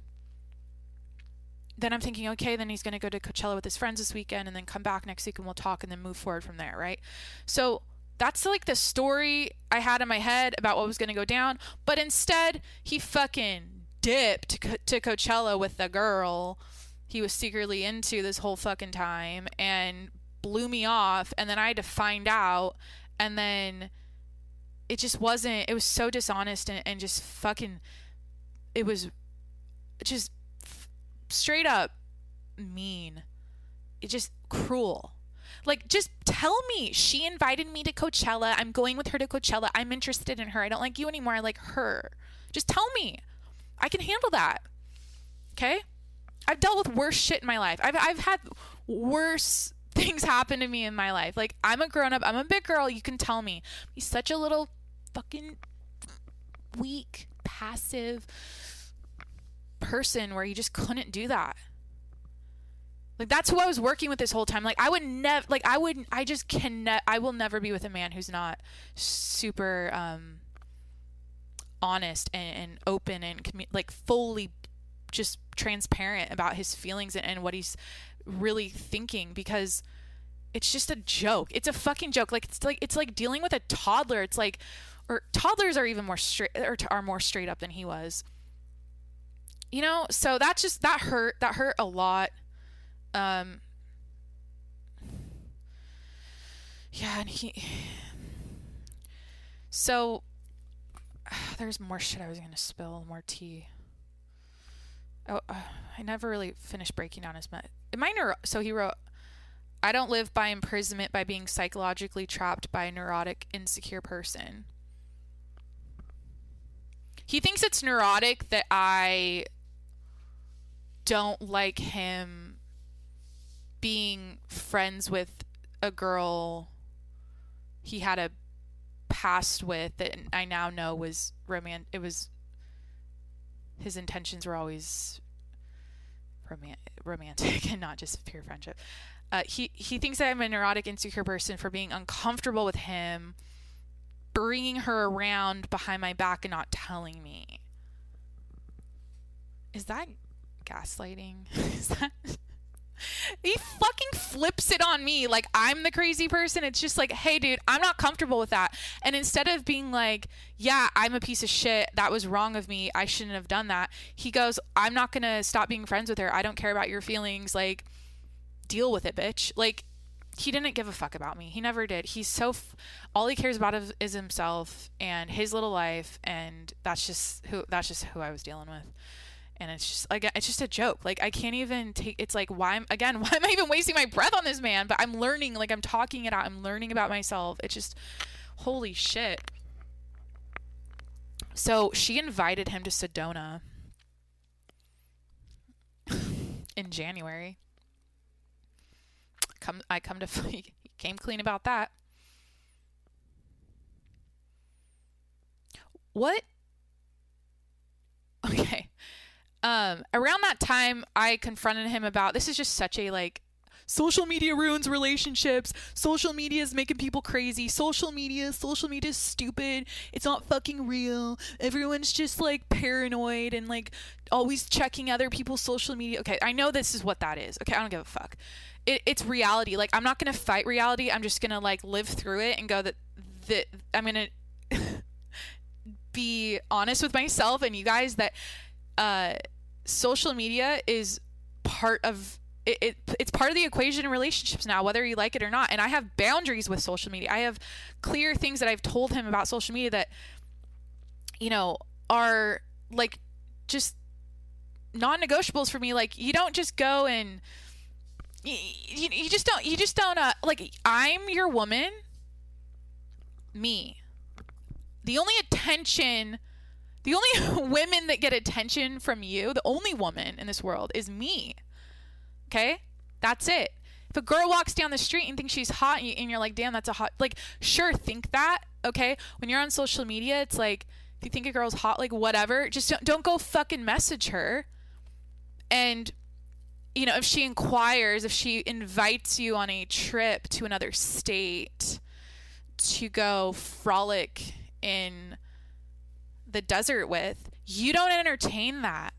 then I'm thinking, okay, then he's going to go to Coachella with his friends this weekend and then come back next week and we'll talk and then move forward from there, right? So that's like the story I had in my head about what was going to go down. But instead, he fucking dipped to Coachella with the girl he was secretly into this whole fucking time and blew me off. And then I had to find out. And then it just wasn't, it was so dishonest and, and just fucking, it was just straight up mean. It just cruel. Like, just tell me. She invited me to Coachella. I'm going with her to Coachella. I'm interested in her. I don't like you anymore. I like her. Just tell me. I can handle that. Okay? I've dealt with worse shit in my life. I've, I've had worse things happen to me in my life. Like, I'm a grown up. I'm a big girl. You can tell me. He's such a little fucking weak, passive person where he just couldn't do that. Like that's who I was working with this whole time. Like I would never like I would I just can ne- I will never be with a man who's not super um honest and, and open and commu- like fully just transparent about his feelings and, and what he's really thinking because it's just a joke. It's a fucking joke. Like it's like it's like dealing with a toddler. It's like or toddlers are even more straight or are more straight up than he was. You know, so that just that hurt. That hurt a lot. Um, yeah, and he. So, there's more shit I was gonna spill, more tea. Oh, uh, I never really finished breaking down his met. My neuro. So he wrote, "I don't live by imprisonment by being psychologically trapped by a neurotic, insecure person." He thinks it's neurotic that I don't like him being friends with a girl he had a past with that I now know was romantic. It was his intentions were always roman- romantic and not just pure friendship. Uh, he he thinks that I'm a neurotic, insecure person for being uncomfortable with him, bringing her around behind my back and not telling me. Is that gaslighting? Is that he fucking flips it on me like I'm the crazy person. It's just like, hey, dude, I'm not comfortable with that. And instead of being like, yeah, I'm a piece of shit. That was wrong of me. I shouldn't have done that. He goes, I'm not going to stop being friends with her. I don't care about your feelings. Like, deal with it, bitch. Like, he didn't give a fuck about me. He never did. He's so, f- all he cares about is, is himself and his little life. And that's just who, that's just who I was dealing with and it's just like it's just a joke. Like i can't even take it's like why am again why am i even wasting my breath on this man? But i'm learning like i'm talking it out. I'm learning about myself. It's just holy shit. So she invited him to sedona in january. Come i come to he came clean about that. What? Okay um, around that time, I confronted him about this is just such a like social media ruins relationships. Social media is making people crazy. Social media, social media is stupid. It's not fucking real. Everyone's just like paranoid and like always checking other people's social media. Okay, I know this is what that is. Okay, I don't give a fuck. It, it's reality. Like I'm not gonna fight reality. I'm just gonna like live through it and go that that I'm gonna be honest with myself and you guys that uh, social media is part of it, it, it's part of the equation in relationships now whether you like it or not. And i have boundaries with social media. I have clear things that i've told him about social media that you know are like just non-negotiables for me. Like you don't just go and you, you, you just don't you just don't uh, like i'm your woman me. The only attention the only women that get attention from you, the only woman in this world, is me. Okay? That's it. If a girl walks down the street and thinks she's hot and you're like, damn, that's a hot, like, sure, think that. Okay? When you're on social media, it's like, if you think a girl's hot, like, whatever, just don't, don't go fucking message her. And, you know, if she inquires, if she invites you on a trip to another state to go frolic in the desert with, you don't entertain that.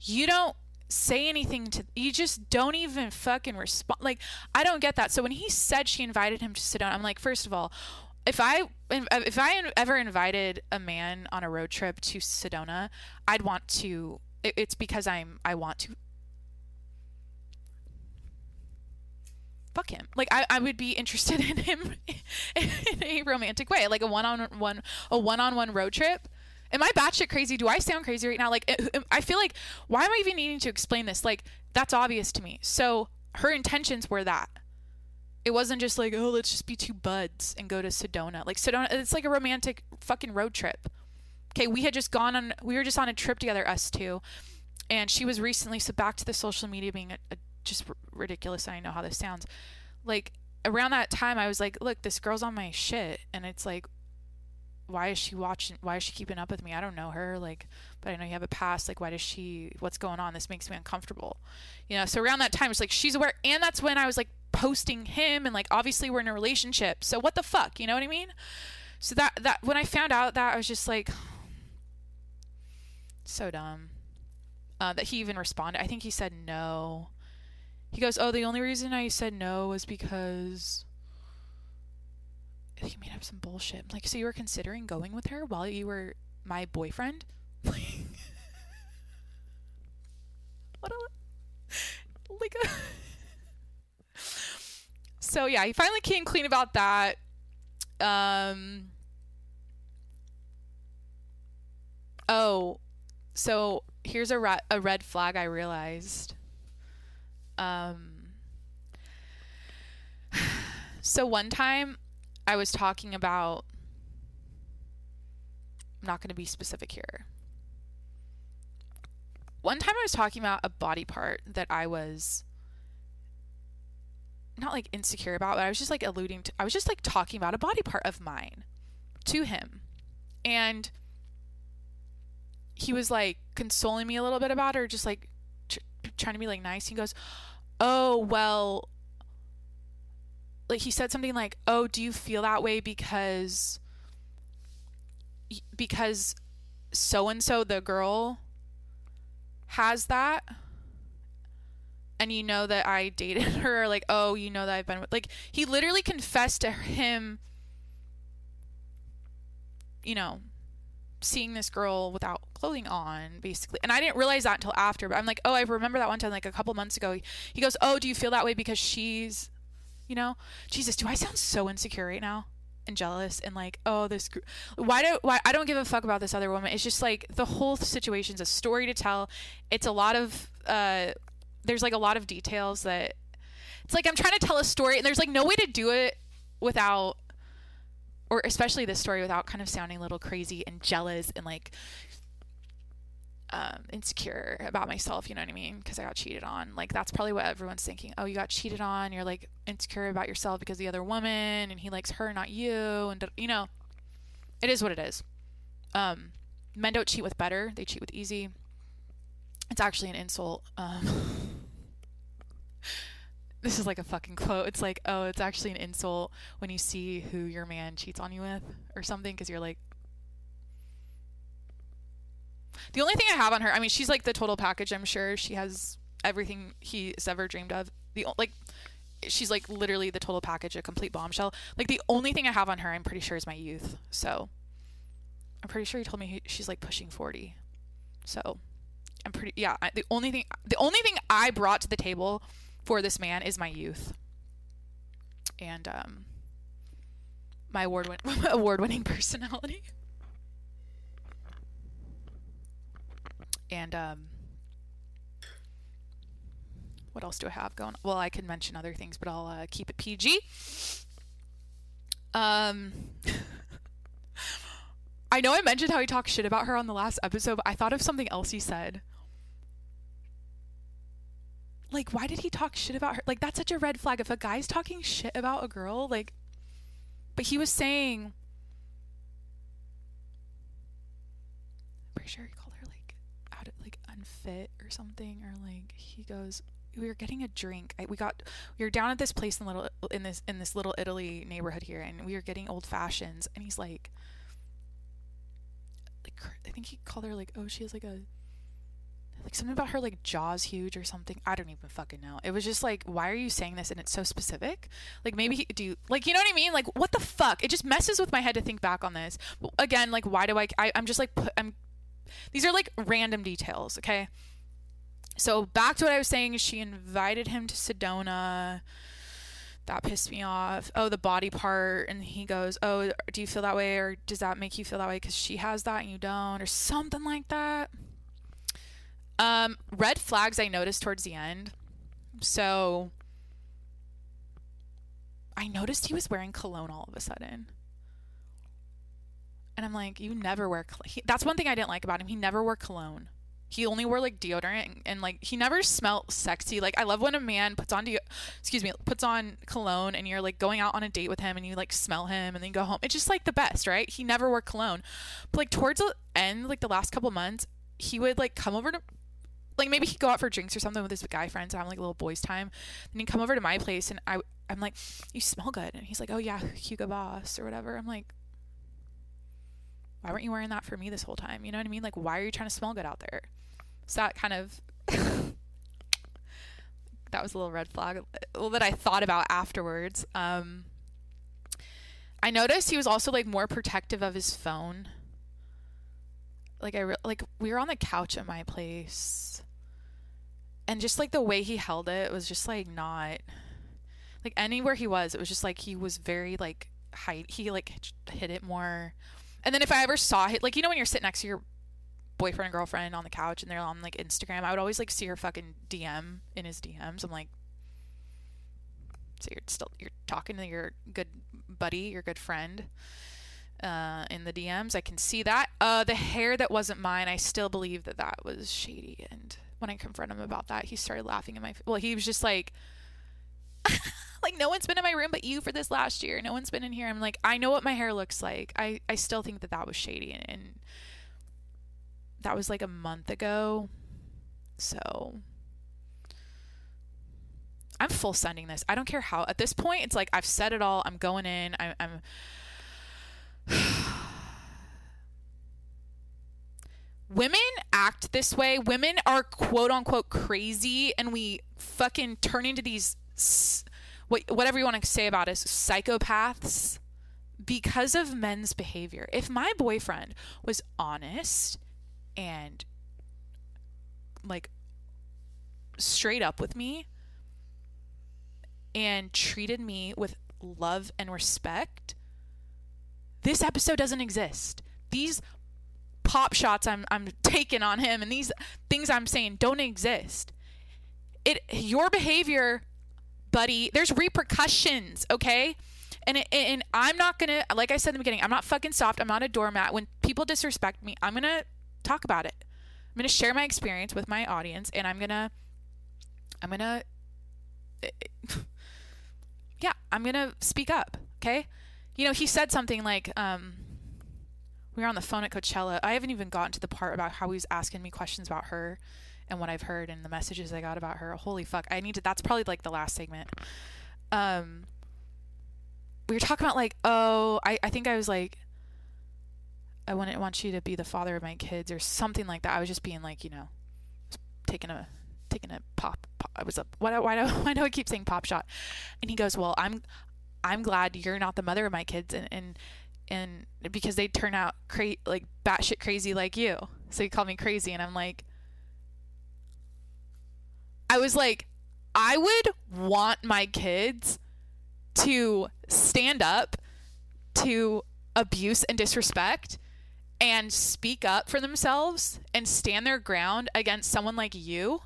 You don't say anything to you just don't even fucking respond like i don't get that. So when he said she invited him to Sedona i'm like first of all if i uh, if i ever invited a man on a road trip to sedona i'd want to it's because i'm i want to. Fuck him. Like i, I would be interested in him in a romantic way like a one-on-one a one-on-one road trip Am I batshit crazy? Do I sound crazy right now? Like, I feel like, why am I even needing to explain this? Like, that's obvious to me. So her intentions were that. It wasn't just like, oh, let's just be two buds and go to Sedona. Like, Sedona, it's like a romantic fucking road trip. Okay, we had just gone on, we were just on a trip together, us two. And she was recently, so back to the social media being a, a, just r- ridiculous. I know how this sounds. Like, around that time, I was like, look, this girl's on my shit. And it's like, why is she watching why is she keeping up with me? I don't know her like but i know you have a past like why does she what's going on? This makes me uncomfortable you know? So around that time it's like she's aware and that's when i was like posting him and like obviously we're in a relationship so what the fuck you know what i mean? So that that when i found out that i was just like so dumb uh, that he even responded. I think he said no. He goes oh the only reason i said no was because he made up some bullshit. like, so you were considering going with her while you were my boyfriend? what a like a so yeah he finally came clean about that um oh so here's a, ra- a red flag i realized um so one time I was talking about I'm not going to be specific here. One time I was talking about a body part that I was not like insecure about, but I was just like alluding to I was just like talking about a body part of mine to him. And he was like consoling me a little bit about it or just like tr- trying to be like nice. He goes, "Oh, well, like he said something like, "Oh, do you feel that way because because so and so the girl has that?" And you know that I dated her, like, oh, you know that I've been with, like, he literally confessed to him, you know, seeing this girl without clothing on, basically. And I didn't realize that until after, but I'm like, oh, I remember that one time, like a couple months ago. He goes, oh, do you feel that way because she's you know? Jesus do i sound so insecure right now? And jealous and like oh this gr- why do why i don't give a fuck about this other woman. It's just like the whole situation's a story to tell. It's a lot of uh there's like a lot of details that it's like i'm trying to tell a story and there's like no way to do it without or especially this story without kind of sounding a little crazy and jealous and like um, insecure about myself, you know what I mean? Because I got cheated on. Like, that's probably what everyone's thinking. Oh, you got cheated on. You're like insecure about yourself because the other woman and he likes her, not you. And, you know, it is what it is. Um, men don't cheat with better, they cheat with easy. It's actually an insult. Um, this is like a fucking quote. It's like, oh, it's actually an insult when you see who your man cheats on you with or something because you're like, the only thing I have on her, I mean, she's like the total package. I'm sure she has everything he's ever dreamed of. The like, she's like literally the total package, a complete bombshell. Like the only thing I have on her, I'm pretty sure, is my youth. So, I'm pretty sure he told me he, she's like pushing 40. So, I'm pretty yeah. I, the only thing, the only thing I brought to the table for this man is my youth, and um, my award win- award winning personality. And um, what else do I have going? Well, I can mention other things, but I'll uh, keep it PG. Um, I know I mentioned how he talked shit about her on the last episode, but I thought of something else he said. Like, why did he talk shit about her? Like, that's such a red flag. If a guy's talking shit about a girl, like, but he was saying, pretty sure he fit or something or like he goes we were getting a drink I, we got we were down at this place in little in this in this little italy neighborhood here and we were getting old fashions and he's like like i think he called her like oh she has like a like something about her like jaws huge or something. I don't even fucking know. It was just like, why are you saying this and it's so specific? Like maybe he, do you like you know what I mean? Like what the fuck? It just messes with my head to think back on this. Again, like why do I, I I'm just like put, I'm these are like random details, okay? So back to what I was saying, she invited him to Sedona. That pissed me off. Oh, the body part. And he goes, Oh, do you feel that way? Or does that make you feel that way because she has that and you don't? Or something like that. Um, red flags I noticed towards the end. So I noticed he was wearing cologne all of a sudden. And I'm like, you never wear. Col-. That's one thing I didn't like about him. He never wore cologne. He only wore like deodorant and, and, like he never smelled sexy. Like I love when a man puts on de- excuse me, puts on cologne and you're like going out on a date with him and you like smell him and then go home. It's just like the best, right? He never wore cologne. But like towards the end, like the last couple months, he would like come over to like maybe he'd go out for drinks or something with his guy friends and have like a little boys time. Then he'd come over to my place and I I'm like, You smell good and he's like, Oh yeah, Hugo Boss or whatever. I'm like why weren't you wearing that for me this whole time? You know what I mean? Like, why are you trying to smell good out there? So that kind of that was a little red flag well, that I thought about afterwards. Um, I noticed he was also like more protective of his phone. Like I re- like we were on the couch at my place, and just like the way he held it was just like not like anywhere he was. It was just like he was very like height. He like hit it more. And then if I ever saw it, like you know when you're sitting next to your boyfriend and girlfriend on the couch and they're on like Instagram, I would always like see her fucking DM in his DMs. I'm like, so you're still you're talking to your good buddy, your good friend, uh, in the DMs. I can see that. Uh, the hair that wasn't mine, I still believe that that was shady. And when I confront him about that, he started laughing in my. Well, he was just like. like no one's been in my room but you for this last year. No one's been in here. I'm like, I know what my hair looks like. I I still think that that was shady and, and that was like a month ago. So I'm full sending this. I don't care how. At this point, it's like I've said it all. I'm going in. I, I'm. Women act this way. Women are quote unquote crazy, and we fucking turn into these, whatever you want to say about us, psychopaths because of men's behavior. If my boyfriend was honest and like straight up with me and treated me with love and respect, this episode doesn't exist. These pop shots I'm I'm taking on him and these things I'm saying don't exist. It your behavior, buddy, there's repercussions, okay? And it, and I'm not to like I said in the beginning, I'm not fucking soft. I'm not a doormat. When people disrespect me, I'm to talk about it. I'm to share my experience with my audience and I'm to I'm going to yeah, I'm to speak up, okay? You know, he said something like um we were on the phone at Coachella. I haven't even gotten to the part about how he was asking me questions about her and what I've heard and the messages I got about her. Holy fuck. I need to that's probably like the last segment. Um we were talking about like, oh, I, I think I was like I wouldn't want you to be the father of my kids or something like that. I was just being like, you know, taking a taking a pop. pop I was a why why do why do I keep saying pop shot? And he goes, well, I'm I'm glad you're not the mother of my kids, and and and because they turn out cra- like batshit crazy like you. So he called me crazy, and I'm like, I was like, I would want my kids to stand up to abuse and disrespect and speak up for themselves and stand their ground against someone like you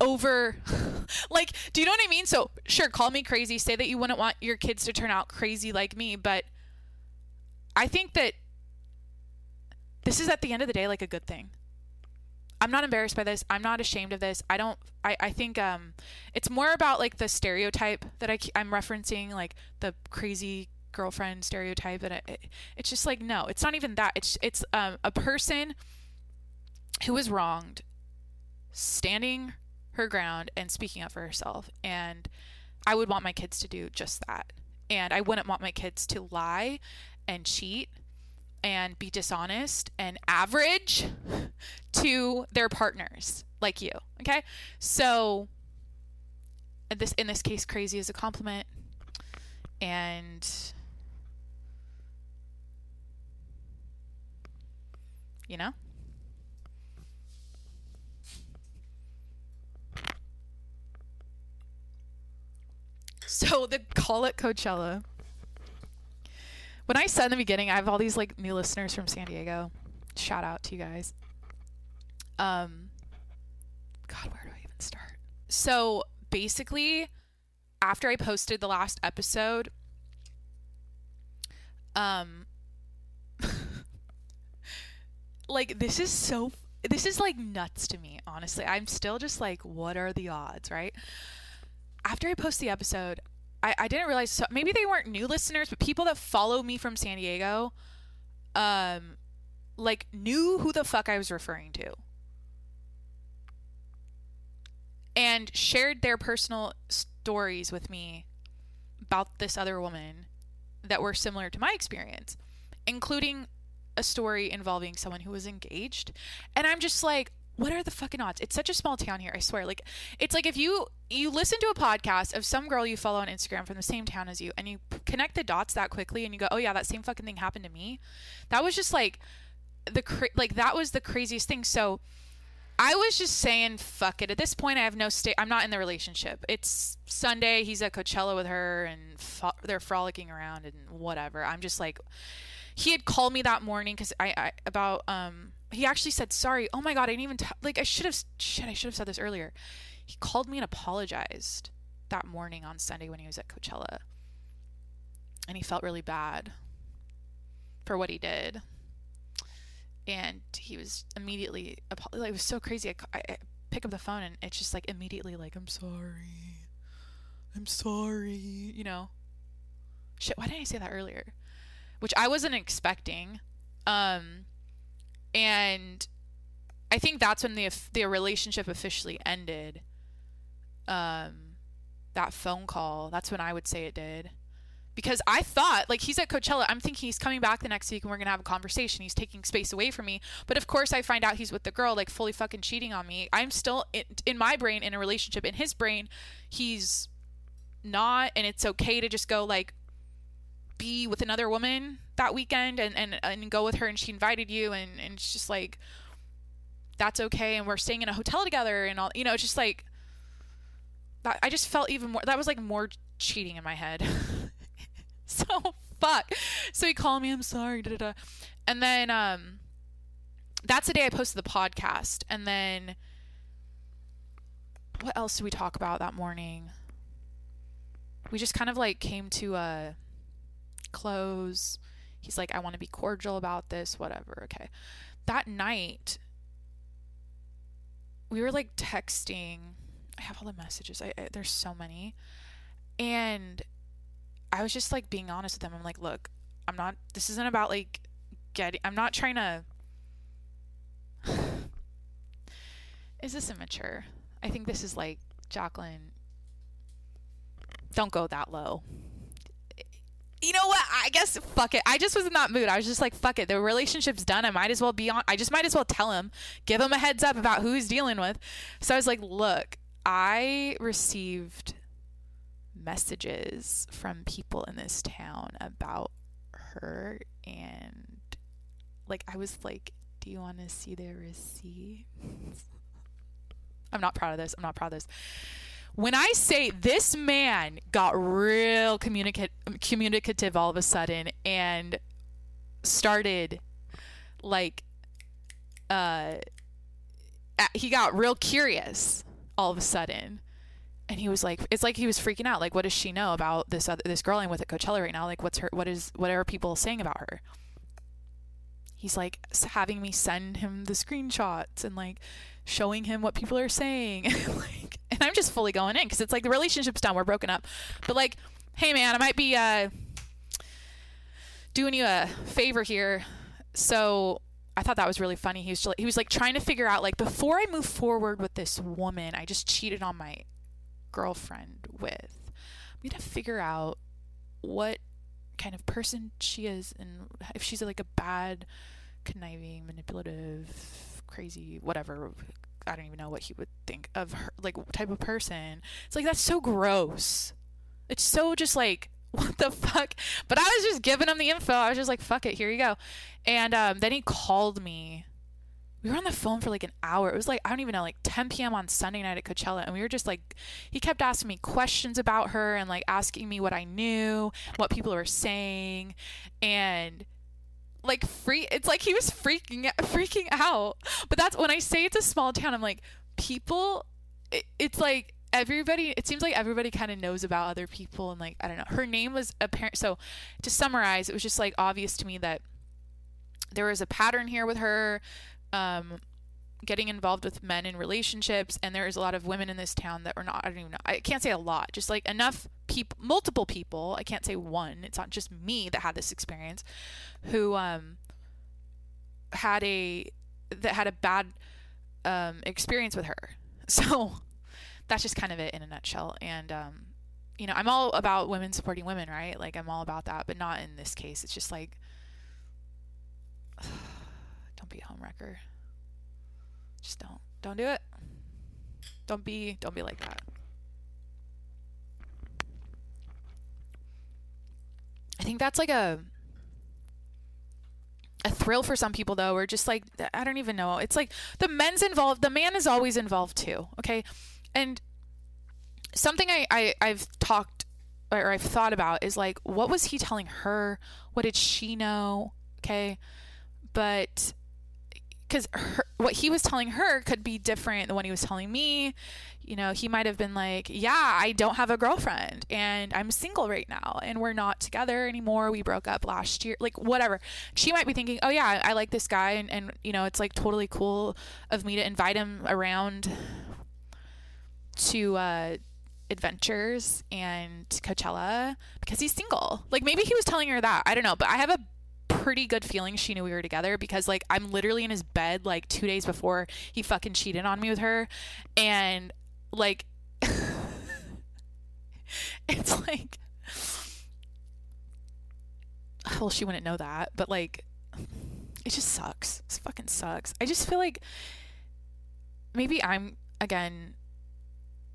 over like do you know what I mean? So sure, call me crazy, say that you wouldn't want your kids to turn out crazy like me, but I think that this is at the end of the day like a good thing. I'm not embarrassed by this. I'm not ashamed of this. I don't. I, I think um, it's more about like the stereotype that I, I'm referencing, like the crazy girlfriend stereotype that it, it's just like no it's not even that it's it's um, a person who was wronged standing her ground and speaking up for herself and i would want my kids to do just that and i wouldn't want my kids to lie and cheat and be dishonest and average to their partners like you. Okay? So this in this case crazy is a compliment and you know? So the call at Coachella. When I said in the beginning, I have all these like new listeners from San Diego. Shout out to you guys. Um God, where do I even start? So basically, after I posted the last episode, um like this is so this is like nuts to me, honestly. I'm still just like, what are the odds, right? After I post the episode, I, I didn't realize so maybe they weren't new listeners, but people that follow me from San Diego, um, like knew who the fuck I was referring to. And shared their personal stories with me about this other woman that were similar to my experience, including a story involving someone who was engaged. And I'm just like, what are the fucking odds? It's such a small town here, I swear. Like it's like if you you listen to a podcast of some girl you follow on Instagram from the same town as you and you connect the dots that quickly and you go, "Oh yeah, that same fucking thing happened to me." That was just like the cra- like that was the craziest thing. So I was just saying, fuck it. At this point, I have no state. I'm not in the relationship. It's Sunday. He's at Coachella with her, and fo- they're frolicking around and whatever. I'm just like, he had called me that morning because I, I about um he actually said sorry. Oh my god, I didn't even t- like I should have shit. I should have said this earlier. He called me and apologized that morning on Sunday when he was at Coachella, and he felt really bad for what he did. And he was immediately like it was so crazy. I, I, pick up the phone and it's just like immediately like I'm sorry, I'm sorry, you know. Shit, why didn't I say that earlier? Which I wasn't expecting. Um, and I think that's when the the relationship officially ended. Um, that phone call. That's when I would say it did, because I thought like he's at Coachella. I'm thinking he's coming back the next week and we're gonna have a conversation. He's taking space away from me. But of course, I find out he's with the girl, like fully fucking cheating on me. I'm still in, in my brain in a relationship. In his brain, he's not, and it's okay to just go like be with another woman that weekend and, and, and go with her and she invited you and, and it's just like that's okay and we're staying in a hotel together and all you know it's just like that, I just felt even more that was like more cheating in my head. So fuck. So he called me I'm sorry da, da, da. and then um that's the day I posted the podcast and then what else did we talk about that morning? We just kind of like came to a close. He's like, I want to be cordial about this, whatever. Okay. That night, we were like texting. I have all the messages. I, I, there's so many. And I was just like being honest with him. I'm like, look, I'm not, this isn't about like getting, I'm not trying to. is this immature? I think this is like, Jacqueline, don't go that low you know what? I guess fuck it. I just was in that mood. I was just like, fuck it. The relationship's done. I might as well be on. I just might as well tell him, give him a heads up about who he's dealing with. So I was like, look, I received messages from people in this town about her and like I was like, do you want to see their receipts? I'm not proud of this. I'm not proud of this when I say this man got real communicate communicative all of a sudden and started like uh he got real curious all of a sudden. And he was like it's like he was freaking out like what does she know about this other this girl I'm with at Coachella right now? Like what's her what is what are people saying about her? He's like having me send him the screenshots and like showing him what people are saying. Like and i'm just fully going in because it's like the relationship's done we're broken up. But like hey man i might be uh doing you a favor here. So i thought that was really funny. He was just, he was like trying to figure out like before i move forward with this woman i just cheated on my girlfriend with i'm gonna figure out what kind of person she is and if she's like a bad conniving manipulative crazy whatever i don't even know what he would think of her like type of person it's like that's so gross it's so just like what the fuck but i was just giving him the info i was just like fuck it here you go and um, then he called me we were on the phone for like an hour. It was like, I don't even know, like 10 p.m. on Sunday night at Coachella. And we were just like, he kept asking me questions about her and like asking me what I knew, what people were saying. And like free it's like he was freaking freaking out. But that's when i say it's a small town i'm like people it, it's like everybody it seems like everybody kind of knows about other people and like i don't know. Her name was apparent so to summarize it was just like obvious to me that there was a pattern here with her. Um, getting involved with men in relationships and there's a lot of women in this town that were not i don't even know i can't say a lot just like enough people multiple people i can't say one it's not just me that had this experience who um had a that had a bad um experience with her. So that's just kind of it in a nutshell and um you know i'm all about women supporting women right? Like i'm all about that but not in this case it's just like don't be a homewrecker just don't. Don't do it. Don't be don't be like that. I think that's like a a thrill for some people though or just like I don't even know. It's like the men's involved, the man is always involved too, okay? And something I, I I've talked or I've thought about is like what was he telling her? What did she know? Okay? But because what he was telling her could be different than what he was telling me. You know, he might have been like, Yeah, I don't have a girlfriend and I'm single right now and we're not together anymore. We broke up last year. Like, whatever. She might be thinking, Oh, yeah, I like this guy. And, and you know, it's like totally cool of me to invite him around to, uh, adventures and Coachella because he's single. Like maybe he was telling her that. I don't know, but I have a pretty good feeling she knew we were together because like I'm literally in his bed like 2 days before he fucking cheated on me with her and like it's like well she wouldn't know that but like it just sucks. It fucking sucks. I just feel like maybe I'm again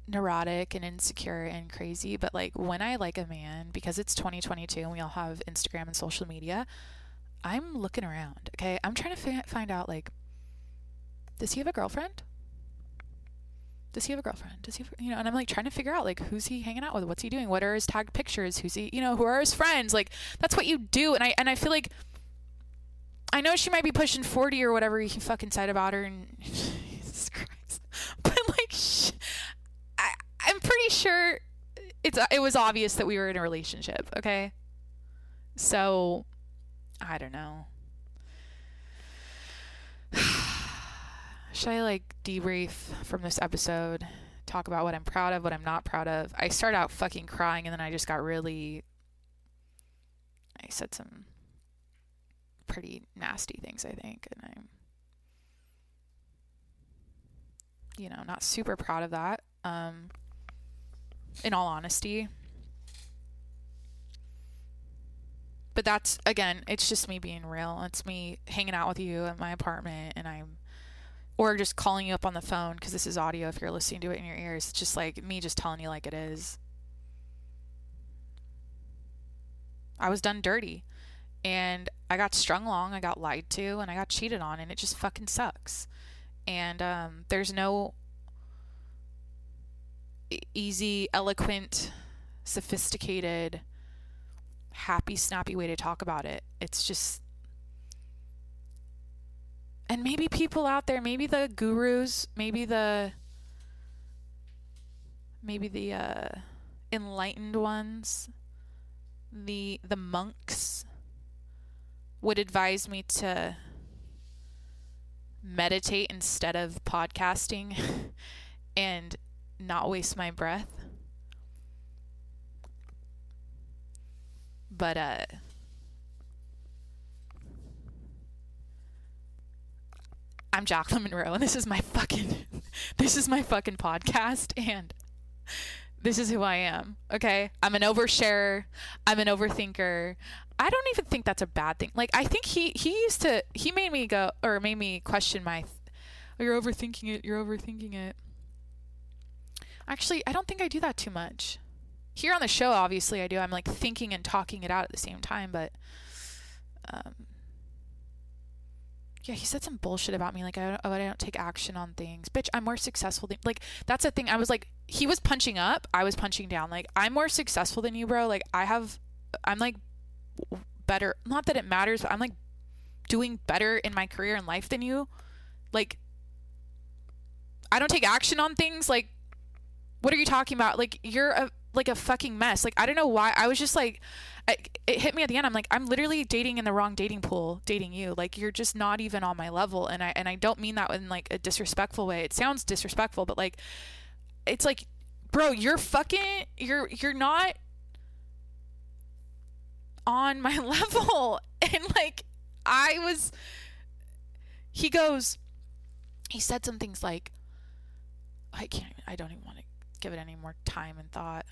neurotic and insecure and crazy, but like when I like a man, because it's 2022 and we all have Instagram and social media, I'm looking around. Okay, I'm trying to fi- find out like, does he have a girlfriend? Does he have a girlfriend? Does he, have, you know? And I'm like trying to figure out like who's he hanging out with? What's he doing? What are his tagged pictures? Who's he? You know, who are his friends? Like that's what you do. And I and I feel like I know she might be pushing 40 or whatever he fucking said about her, and Jesus Christ, but like, sh- I I'm pretty sure it's it was obvious that we were in a relationship. Okay, so I don't know. Should I like debrief from this episode? Talk about what I'm proud of, what I'm not proud of. I started out fucking crying and then I just got really. I said some pretty nasty things, I think, and I'm. You know, not super proud of that. Um, in all honesty, but that's again it's just me being real. It's me hanging out with you at my apartment and i'm or just calling you up on the phone because this is audio if you're listening to it in your ears. It's just like me just telling you like it is. I was done dirty and i got strung along i got lied to and i got cheated on and it just fucking sucks. And um, there's no easy eloquent sophisticated happy, snappy way to talk about it. It's just. And maybe people out there, maybe the gurus, maybe the. Maybe the uh, enlightened ones, the the monks would advise me to meditate instead of podcasting and not waste my breath. But uh I'm Jacqueline Monroe and this is my fucking this is my fucking podcast and this is who I am. Okay. I'm an oversharer. I'm an overthinker. I don't even think that's a bad thing. Like I think he he used to he made me go or made me question my oh, you're overthinking it. You're overthinking it. Actually, I don't think I do that too much. Here on the show, obviously I do. I'm like thinking and talking it out at the same time, but um yeah, he said some bullshit about me. Like, I don't, oh, I don't take action on things. Bitch, I'm more successful than, like, that's the thing. I was like, he was punching up. I was punching down. Like, I'm more successful than you, bro. Like, I have, I'm like better. Not that it matters, but I'm like doing better in my career and life than you. Like, I don't take action on things. Like, what are you talking about? Like, you're a, like a fucking mess. Like, I don't know why. I was just like, I, it hit me at the end. I'm like, I'm literally dating in the wrong dating pool, dating you. Like, you're just not even on my level. And I, and I don't mean that in like a disrespectful way. It sounds disrespectful, but like, it's like, bro, you're fucking, you're, you're not on my level. And like, I was, he goes, he said some things like, I can't, I don't even want to give it any more time and thought.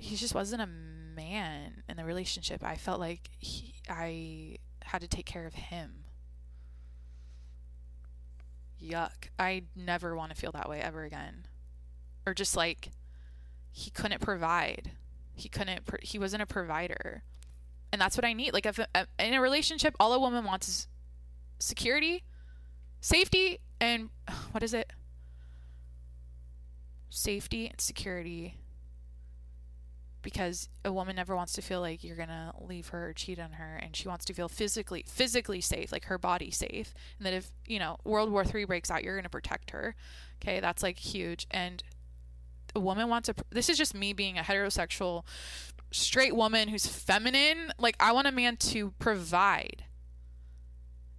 He just wasn't a man in the relationship. I felt like he, I had to take care of him. Yuck. I never want to feel that way ever again. Or just like he couldn't provide. He couldn't he wasn't a provider. And that's what I need. Like if in a relationship all a woman wants is security, safety and what is it? Safety and security because a woman never wants to feel like you're gonna leave her or cheat on her and she wants to feel physically physically safe like her body safe and that if you know world war three breaks out you're gonna protect her. Okay that's like huge and a woman wants a this is just me being a heterosexual straight woman who's feminine like i want a man to provide.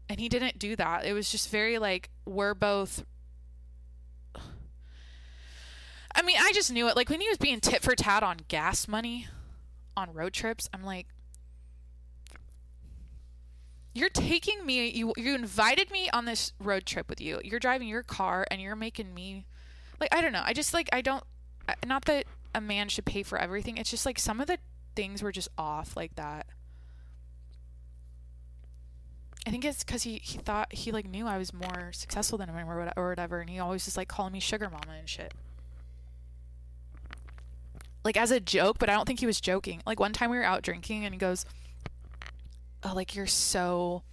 And he didn't do that. It was just very like we're both I mean, I just knew it. Like when he was being tit for tat on gas money on road trips, I'm like, you're taking me. You you invited me on this road trip with you. You're driving your car and you're making me, like I don't know. I just like I don't. Not that a man should pay for everything. It's just like some of the things were just off like that. I think it's because he, he thought he like knew I was more successful than him or, whatever, and he always just like calling me sugar mama and shit like as a joke, but I don't think he was joking. Like one time we were out drinking and he goes, "Oh, like you're so."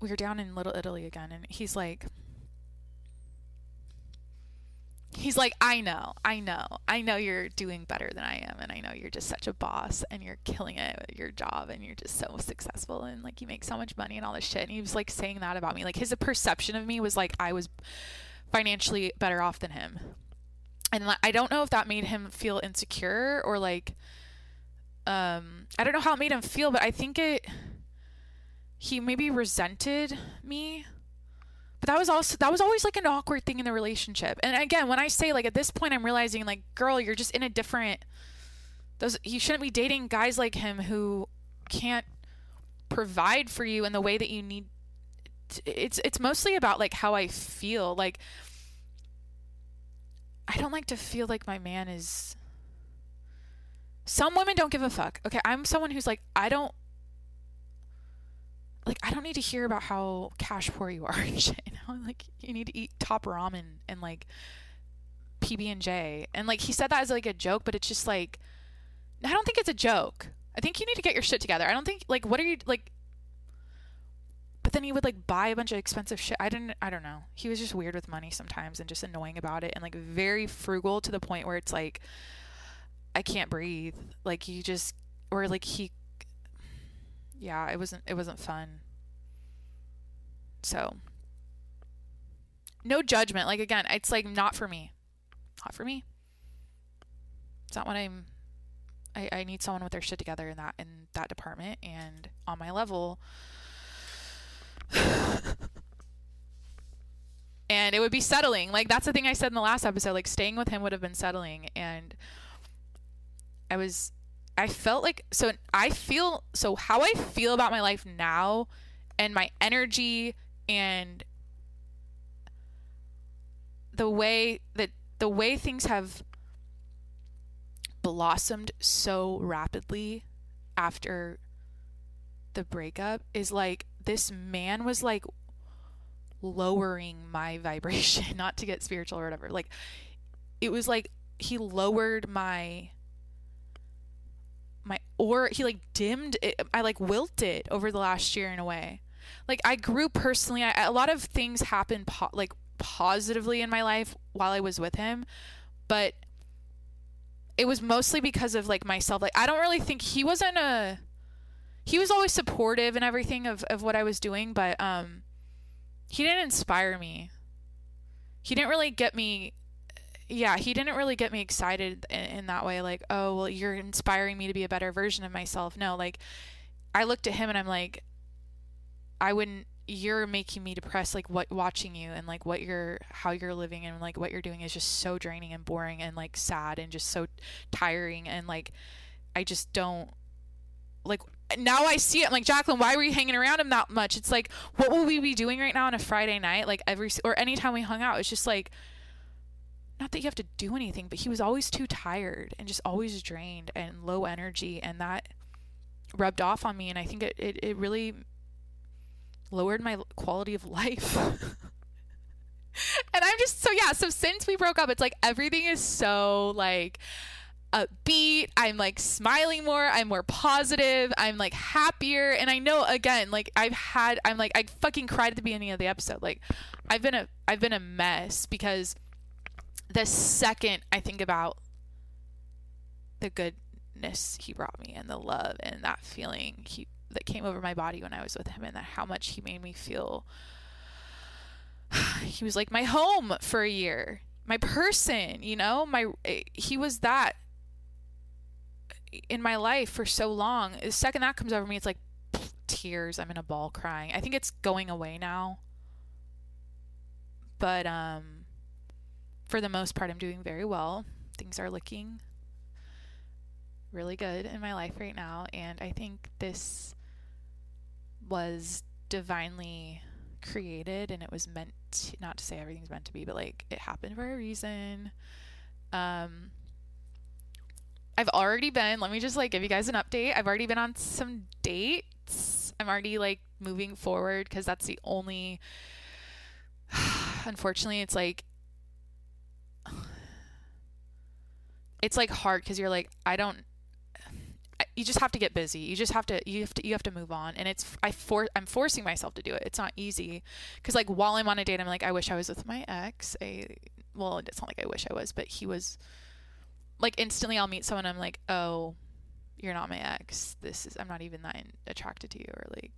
We were down in Little Italy again, and he's like, he's like, I know, I know, I know you're doing better than I am, and I know you're just such a boss, and you're killing it at your job, and you're just so successful, and like you make so much money and all this shit. And he was like saying that about me, like his perception of me was like I was financially better off than him and I don't know if that made him feel insecure or like um I don't know how it made him feel, but I think it he maybe resented me. But that was also that was always like an awkward thing in the relationship. And again, when I say like at this point I'm realizing like girl, you're just in a different those you shouldn't be dating guys like him who can't provide for you in the way that you need it's it's mostly about like how I feel like I don't like to feel like my man is. Some women don't give a fuck. Okay, I'm someone who's like, I don't. Like, I don't need to hear about how cash poor you are and shit. You know? Like, you need to eat top ramen and like PB and J. And like, he said that as like a joke, but it's just like, I don't think it's a joke. I think you need to get your shit together. I don't think like, what are you like? But then he would like buy a bunch of expensive shit. I didn't I don't know. He was just weird with money sometimes and just annoying about it and like very frugal to the point where it's like I can't breathe. Like he just or like he yeah, it wasn't it wasn't fun. So no judgment. Like again, it's like not for me. Not for me. It's not what I'm I, I need someone with their shit together in that in that department and on my level and it would be settling. Like that's the thing I said in the last episode. Like staying with him would have been settling, and I was, I felt like so. I feel so. How I feel about my life now, and my energy, and the way that the way things have blossomed so rapidly after the breakup is like this man was like lowering my vibration, not to get spiritual or whatever. Like it was like he lowered my my or he like dimmed it. I like wilted over the last year in a way. Like i grew personally. I, a lot of things happened po- like positively in my life while i was with him but it was mostly because of like myself. Like i don't really think he wasn't a he was always supportive and everything of, of what i was doing but um he didn't inspire me he didn't really get me yeah, he didn't really get me excited in, in, that way. Like, oh, well, you're inspiring me to be a better version of myself. No, like, I looked at him and I'm like, I wouldn't. You're making me depressed. Like, what watching you and like what you're, how you're living and like what you're doing is just so draining and boring and like sad and just so tiring and like, I just don't like now I see it. I'm like, Jacqueline, why were you hanging around him that much? It's like, what will we be doing right now on a Friday night? Like every or anytime we hung out, it's just like not that you have to do anything, but he was always too tired and just always drained and low energy. And that rubbed off on me. And I think it, it, it really lowered my quality of life. and I'm just so, yeah. So since we broke up, it's like everything is so like, upbeat. I'm like smiling more. I'm more positive. I'm like happier. And I know again, like I've had I'm like I fucking cried at the beginning of the episode. Like I've been a I've been a mess because the second I think about the goodness he brought me and the love and that feeling he that came over my body when I was with him and that how much he made me feel he was like my home for a year my person you know my eh, he was that in my life for so long the second that comes over me it's like tears i'm in a ball crying i think it's going away now but um for the most part, I'm doing very well. Things are looking really good in my life right now. And I think this was divinely created and it was meant to, not to say everything's meant to be, but like it happened for a reason. Um, I've already been, let me just like give you guys an update. I've already been on some dates. I'm already like moving forward because that's the only, unfortunately, it's like it's like hard because you're like I don't. You just have to get busy. You just have to. You have to. You have to move on. And it's I for I'm forcing myself to do it. It's not easy because like while I'm on a date, I'm like I wish I was with my ex. I well, it's not like I wish I was, but he was. Like instantly, I'll meet someone. I'm like, oh, you're not my ex. This is I'm not even that attracted to you, or like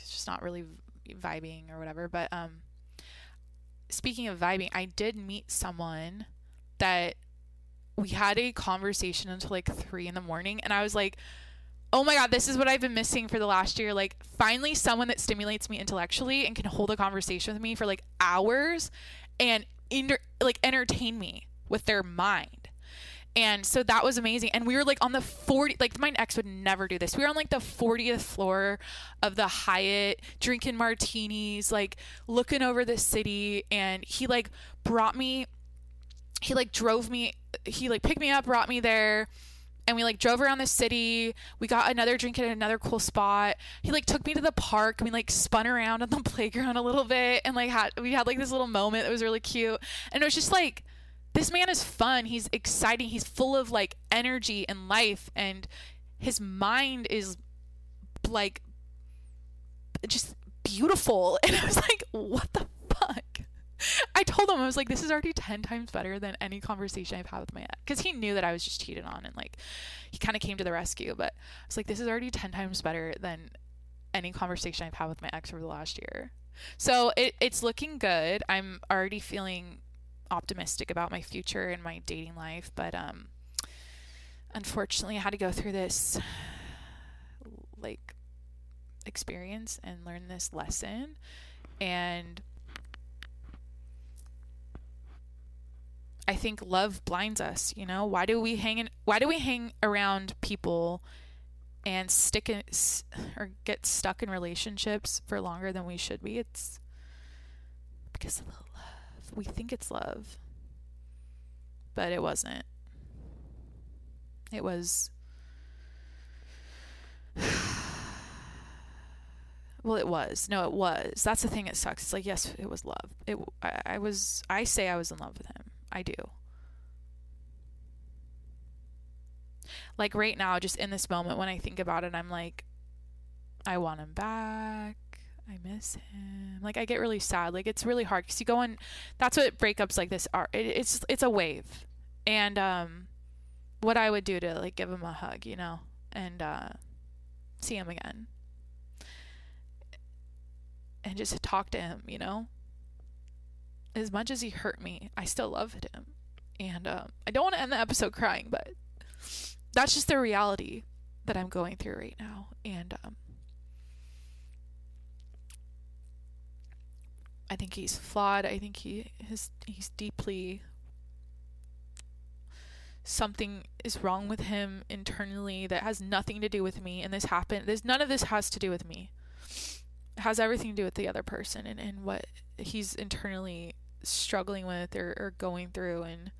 it's just not really vibing or whatever. But um, speaking of vibing, I did meet someone that we had a conversation until like three in the morning, and I was like, oh my god, this is what I've been missing for the last year. Like, finally, someone that stimulates me intellectually and can hold a conversation with me for like hours and inter- like entertain me with their mind. And so that was amazing. And we were like on the 40, like my ex would never do this. We were on like the 40th floor of the Hyatt, drinking martinis, like looking over the city. And he like brought me he like drove me he like picked me up brought me there and we like drove around the city we got another drink at another cool spot he like took me to the park we like spun around on the playground a little bit and like had we had like this little moment that was really cute and it was just like this man is fun he's exciting he's full of like energy and life and his mind is like just beautiful and i was like what the fuck I told him I was like, this is already ten times better than any conversation I've had with my ex, because he knew that I was just cheated on, and like, he kind of came to the rescue. But I was like, this is already ten times better than any conversation I've had with my ex over the last year. So it, it's looking good. I'm already feeling optimistic about my future and my dating life, but um, unfortunately, I had to go through this like experience and learn this lesson, and I think love blinds us, you know? Why do we hang in, why do we hang around people and stick in or get stuck in relationships for longer than we should be? It's because of the. We think it's love. but it wasn't. It was. well, it was. No, it was. That's the thing. It sucks. It's like yes, it was love. It. I, I was. I say I was in love with him. I do. Like right now, just in this moment, when I think about it, I'm like, I want him back. I miss him. Like I get really sad. Like it's really hard because you go on. That's what breakups like this are. It, it's it's a wave, and um, what I would do to like give him a hug, you know, and uh, see him again, and just talk to him, you know. As much as he hurt me, I still loved him, and um, I don't want to end the episode crying, but that's just the reality that I'm going through right now, and um, I think he's flawed. I think he his he's deeply something is wrong with him internally that has nothing to do with me. And this happened this none of this has to do with me. It has everything to do with the other person and, and what he's internally struggling with or, or going through and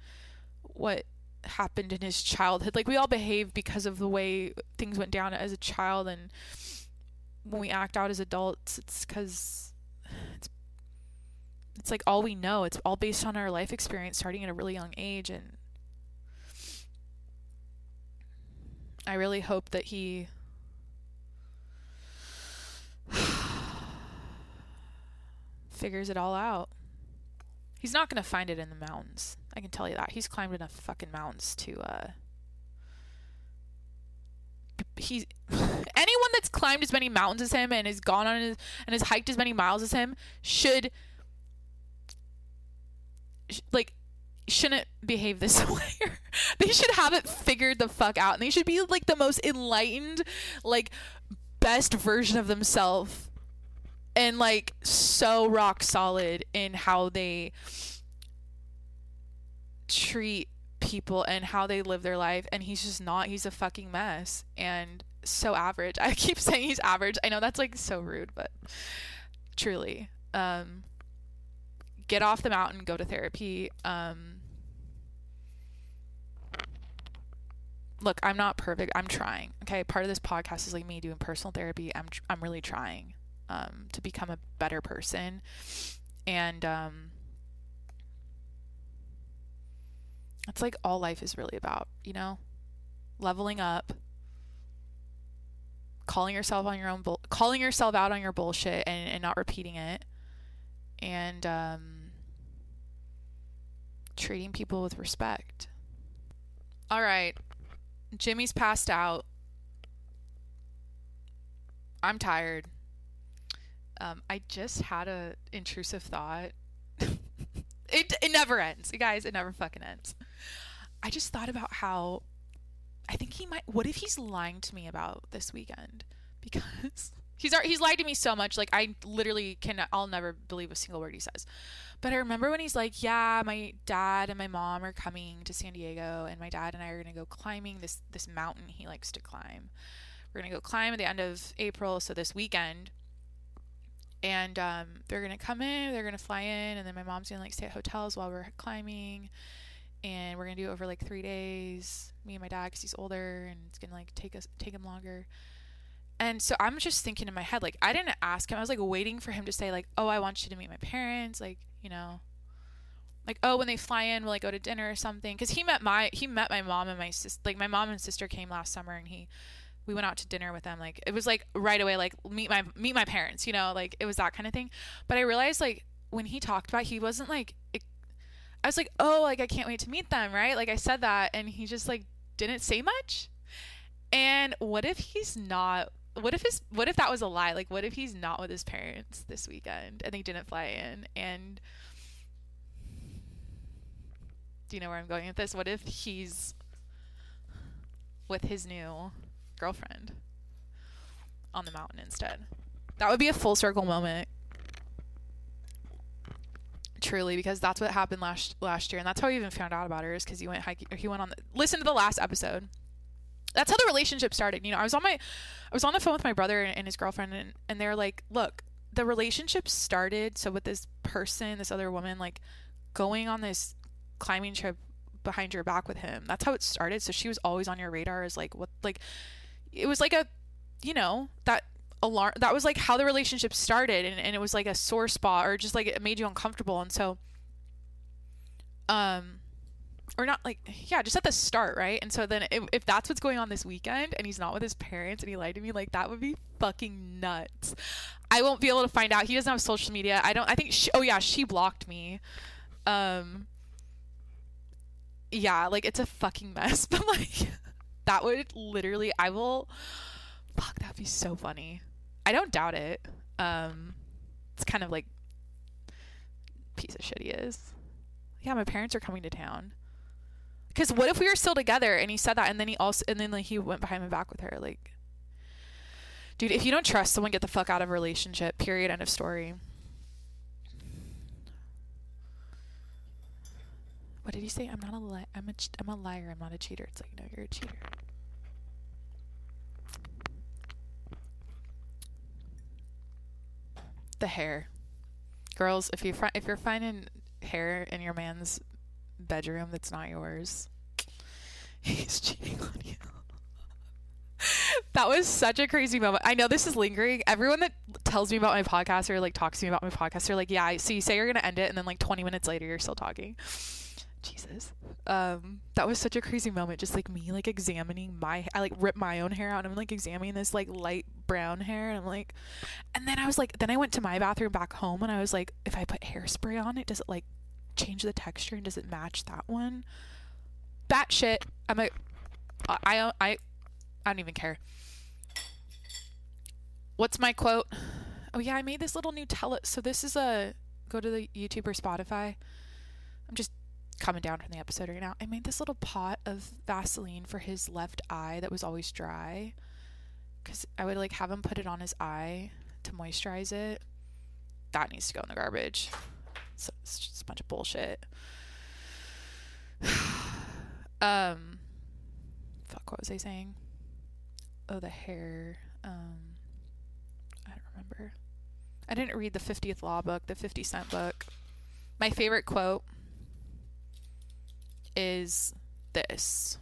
what happened in his childhood. Like we all behave because of the way things went down as a child and when we act out as adults it's because it's like all we know. It's all based on our life experience starting at a really young age and I really hope that he figures it all out. He's not going to find it in the mountains. I can tell you that. He's climbed enough fucking mountains to uh he's anyone that's climbed as many mountains as him and has gone on his and has hiked as many miles as him should like shouldn't behave this way. they should have it figured the fuck out and they should be like the most enlightened, like best version of themselves and like so rock solid in how they treat people and how they live their life and he's just not. He's a fucking mess and so average. I keep saying he's average. I know that's like so rude but truly um get off the mountain, go to therapy. Um, look, I'm not perfect. I'm trying. Okay, part of this podcast is like me doing personal therapy. I'm tr- I'm really trying um, to become a better person, and um, that's like all life is really about. You know, leveling up, calling yourself on your own, calling yourself out on your bullshit, and, and not repeating it, and um, treating people with respect. All right. Jimmy's passed out. I'm tired. Um, I just had a intrusive thought. it it never ends, you guys. It never fucking ends. I just thought about how I think he might. What if he's lying to me about this weekend? Because he's he's lied to me so much. Like I literally can. I'll never believe a single word he says. But I remember when he's like, "Yeah, my dad and my mom are coming to San Diego, and my dad and I are gonna go climbing this this mountain he likes to climb. We're gonna go climb at the end of April, so this weekend." And um, they're gonna come in, they're gonna fly in, and then my mom's gonna like stay at hotels while we're climbing, and we're gonna do it over like three days. Me and my dad, because he's older, and it's gonna like take us take him longer. And so I'm just thinking in my head, like, I didn't ask him. I was like waiting for him to say, like, oh, I want you to meet my parents. Like, you know. Like oh when they fly in will i go to dinner or something? Because he met my he met my mom and my sister like my mom and sister came last summer and he we went out to dinner with them. Like it was like right away like meet my meet my parents you know like it was that kind of thing. But i realized like when he talked about he wasn't like it, i was like oh like i can't wait to meet them right? Like i said that and he just like didn't say much. And what if he's not what if his what if that was a lie? Like what if he's not with his parents this weekend and they didn't fly in? And do you know where i'm going with this? What if he's with his new girlfriend on the mountain instead? That would be a full circle moment. Truly because that's what happened last last year and that's how he even found out about her is because he went hiking or he went on the listen to the last episode that's how the relationship started. You know, I was on my I was on the phone with my brother and, his girlfriend and, and they're like, look, the relationship started so with this person, this other woman, like going on this climbing trip behind your back with him. That's how it started. So she was always on your radar as like what like it was like a you know, that alarm that was like how the relationship started and, and it was like a sore spot or just like it made you uncomfortable and so um or not like yeah just at the start right and so then if, if that's what's going on this weekend and he's not with his parents and he lied to me like that would be fucking nuts i won't be able to find out he doesn't have social media i don't i think she, oh yeah she blocked me um yeah like it's a fucking mess but like that would literally i will fuck that'd be so funny I don't doubt it. Um, it's kind of like piece of shit he is. Yeah, my parents are coming to town. Because what if we were still together and he said that and then he also and then like he went behind my back with her like, dude, if you don't trust someone, get the fuck out of a relationship. Period. End of story. What did he say? I'm not a li- I'm a I'm a liar. I'm not a cheater. It's like no, you're a cheater. the hair. Girls, if you fi- if you're finding hair in your man's bedroom that's not yours, he's cheating on you. that was such a crazy moment. I know this is lingering. Everyone that tells me about my podcast or like talks to me about my podcast are like, "Yeah, so you say you're gonna end it, and then like 20 minutes later, you're still talking." Jesus. Um, that was such a crazy moment. Just like me, like examining my, I like ripped my own hair out. And I'm like examining this like light brown hair, and I'm like, and then I was like, then I went to my bathroom back home, and I was like, if I put hairspray on it, does it like change the texture and does it match that one? That shit. I'm like, I, I, I, I don't even care. What's my quote? Oh yeah, I made this little Nutella. So this is a go to the YouTube or Spotify. I'm just coming down from the episode right now. I made this little pot of Vaseline for his left eye that was always dry. Because I would like have him put it on his eye to moisturize it. That needs to go in the garbage. So it's just a bunch of bullshit. um, fuck, what was I saying? Oh, the hair. Um, I don't remember. I didn't read the 50th Law book, the 50 Cent book. My favorite quote is this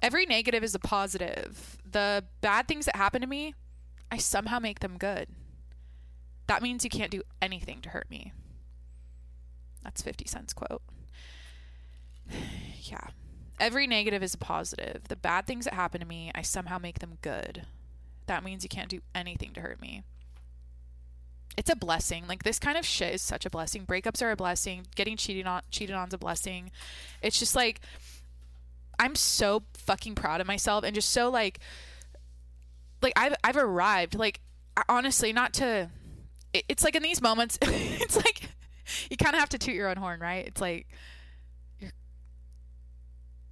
every negative is a positive. The bad things that happen to me, I somehow make them good. That means you can't do anything to hurt me. That's 50 Cent's quote. yeah. Every negative is a positive. The bad things that happen to me, I somehow make them good. That means you can't do anything to hurt me it's a blessing. Like this kind of shit is such a blessing. Breakups are a blessing. Getting cheated on cheated on is a blessing. It's just like I'm so fucking proud of myself and just so like like I've I've arrived. Like honestly, not to it's like in these moments it's like you kind of have to toot your own horn, right? It's like you're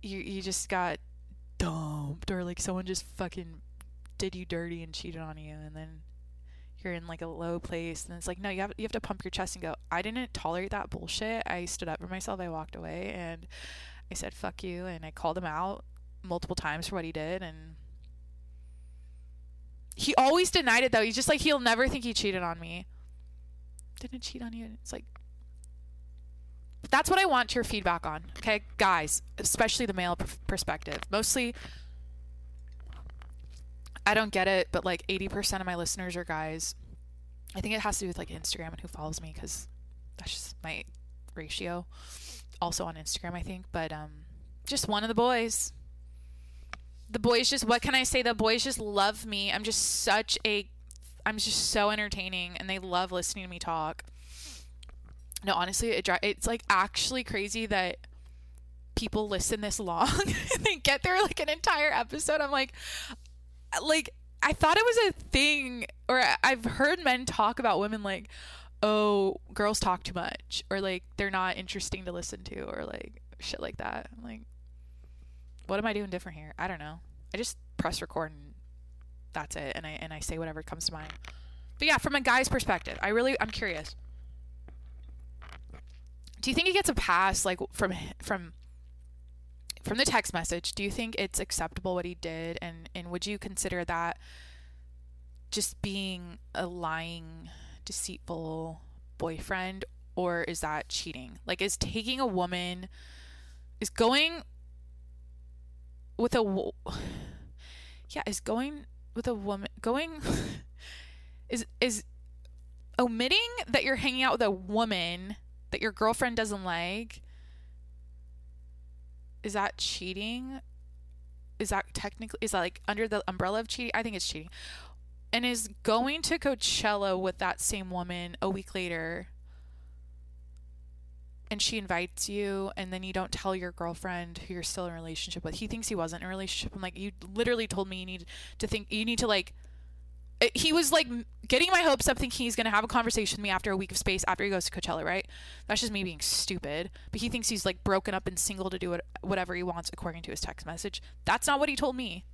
you you just got dumped or like someone just fucking did you dirty and cheated on you and then you're in like a low place and it's like no you have you have to pump your chest and go I didn't tolerate that bullshit I stood up for myself I walked away and I said fuck you and I called him out multiple times for what he did and he always denied it though he's just like he'll never think he cheated on me didn't cheat on you it's like that's what I want your feedback on okay guys especially the male perspective mostly I don't get it, but like 80% of my listeners are guys. I think it has to do with like Instagram and who follows me because that's just my ratio. Also on Instagram, I think, but um, just one of the boys. The boys just what can I say? The boys just love me. I'm just such a, I'm just so entertaining, and they love listening to me talk. No, honestly, it it's like actually crazy that people listen this long and they get through like an entire episode. I'm like, like I thought it was a thing, or I've heard men talk about women like, oh, girls talk too much, or like they're not interesting to listen to, or like shit like that. I'm like, what am I doing different here? I don't know. I just press record and that's it, and I and I say whatever comes to mind. But yeah, from a guy's perspective, I really I'm curious. Do you think he gets a pass like from from from the text message, do you think it's acceptable what he did and and would you consider that just being a lying, deceitful boyfriend or is that cheating? Like is taking a woman is going with a yeah is going with a woman going is is omitting that you're hanging out with a woman that your girlfriend doesn't like is that cheating? Is that technically is that like under the umbrella of cheating? I think it's cheating. And is going to coachella with that same woman a week later and she invites you and then you don't tell your girlfriend who you're still in a relationship with he thinks he wasn't in a relationship i'm like you literally told me you need to think you need to like eh, he was like getting my hopes up thinking he's going to have a conversation with me after a week of space after he goes to Coachella, right? That's just me being stupid. But he thinks he's like broken up and single to do it, whatever he wants according to his text message. That's not what he told me.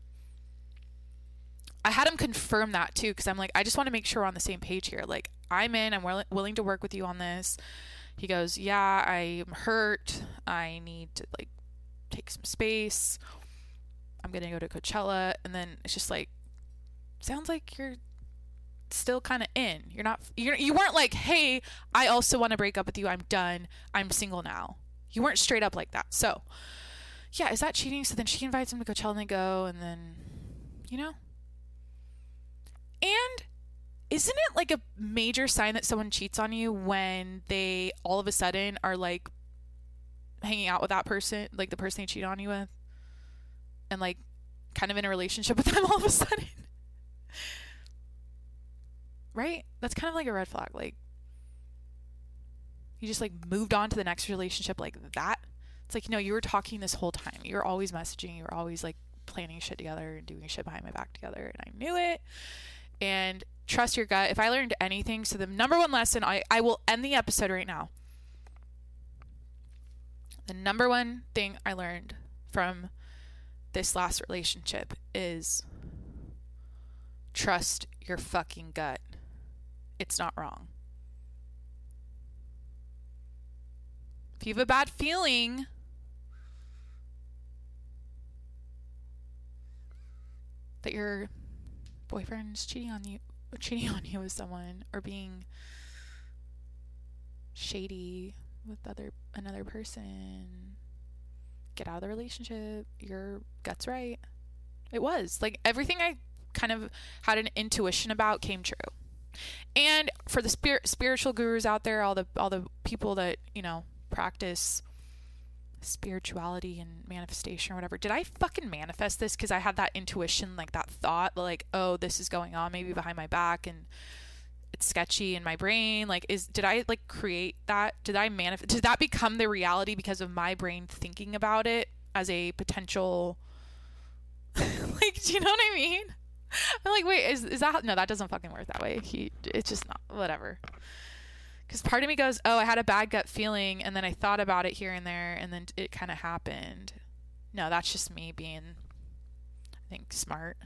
I had him confirm that too because I'm like, I just want to make sure we're on the same page here. Like, I'm in, I'm willing to work with you on this. He goes, Yeah, I'm hurt. I need to like take some space. I'm going to go to Coachella. And then it's just like, sounds like you're still kind of in. You're not you're, you weren't like, "Hey, I also want to break up with you. I'm done. I'm single now." You weren't straight up like that. So, yeah, is that cheating? So then she invites him to Coachella and they go and then you know? And isn't it like a major sign that someone cheats on you when they all of a sudden are like hanging out with that person, like the person they cheat on you with? And like kind of in a relationship with them all of a sudden? right? That's kind of like a red flag. Like, you just like moved on to the next relationship like that. It's like, you know, you were talking this whole time. You were always messaging. You were always like planning shit together and doing shit behind my back together. And I knew it. And trust your gut. If I learned anything, so the number one lesson, I, I will end the episode right now. The number one thing I learned from this last relationship is trust your fucking gut. It's not wrong. If you have a bad feeling, that your boyfriend's cheating on you, cheating on you with someone, or being shady with other another person, get out of the relationship. Your gut's right. It was like everything I kind of had an intuition about came true. And for the spirit spiritual gurus out there, all the all the people that, you know, practice spirituality and manifestation or whatever. Did I fucking manifest this cuz I had that intuition, like that thought like, "Oh, this is going on maybe behind my back and it's sketchy in my brain." Like is did I like create that? Did I manifest did that become the reality because of my brain thinking about it as a potential like do you know what I mean? I'm like, wait, is, is that no? That doesn't fucking work that way. He, it's just not whatever. Because part of me goes, oh, I had a bad gut feeling, and then I thought about it here and there, and then it kind of happened. No, that's just me being, I think, smart.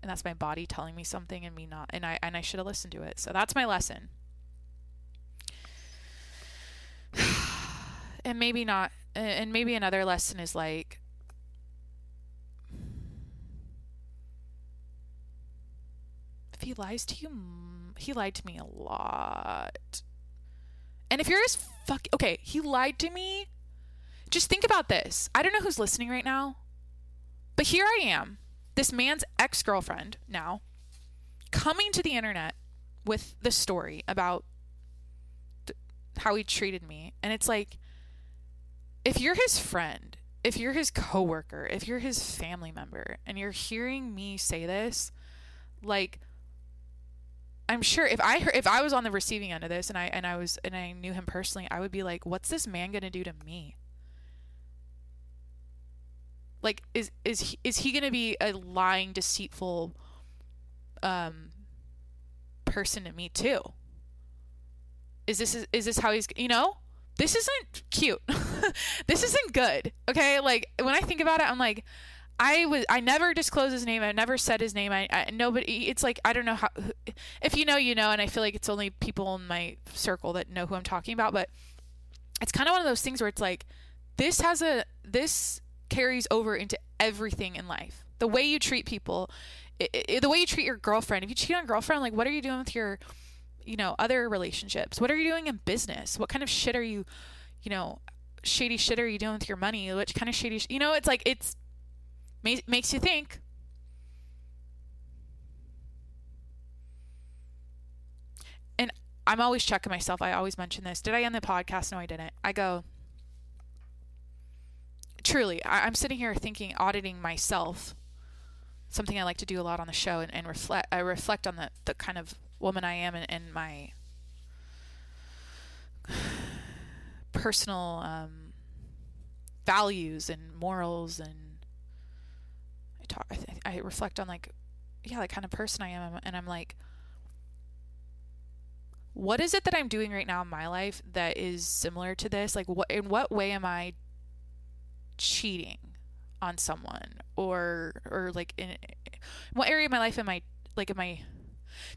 And that's my body telling me something, and me not, and I and I should have listened to it. So that's my lesson. and maybe not, and maybe another lesson is like if he lies to you, he lied to me a lot. And if you're as fuck, okay, he lied to me. Just think about this. I don't know who's listening right now, but here I am, this man's ex girlfriend now, coming to the internet with the story about th- how he treated me. And it's like, if you're his friend, if you're his coworker, if you're his family member, and you're hearing me say this, like, I'm sure if I heard, if I was on the receiving end of this and I and I was and I knew him personally, I would be like, "What's this man gonna do to me?" Like, is is he, is he gonna be a lying, deceitful, um, person to me too? Is this is this how he's you know? This isn't cute. this isn't good. Okay, like when I think about it, I'm like, I was I never disclosed his name. I never said his name. I, I nobody. It's like I don't know how. If you know, you know, and I feel like it's only people in my circle that know who I'm talking about. But it's kind of one of those things where it's like this has a this carries over into everything in life. The way you treat people, it, it, the way you treat your girlfriend. If you cheat on a girlfriend, like what are you doing with your, you know, other relationships? What are you doing in business? What kind of shit are you, you know, shady shit are you doing with your money? Which kind of shady, sh-? you know, it's like, it's, ma- makes you think. And I'm always checking myself. I always mention this. Did I end the podcast? No, I didn't. I go, truly, I- am sitting here thinking, auditing myself. Something I like to do a lot on the show and, and reflect. I reflect on the, the kind of woman I am and, and my personal um, values and morals and talk I, th- I reflect on like yeah the kind of person I am and I'm like what is it that I'm doing right now in my life that is similar to this like what in what way am I cheating on someone or or like in, in what area of my life am I like am I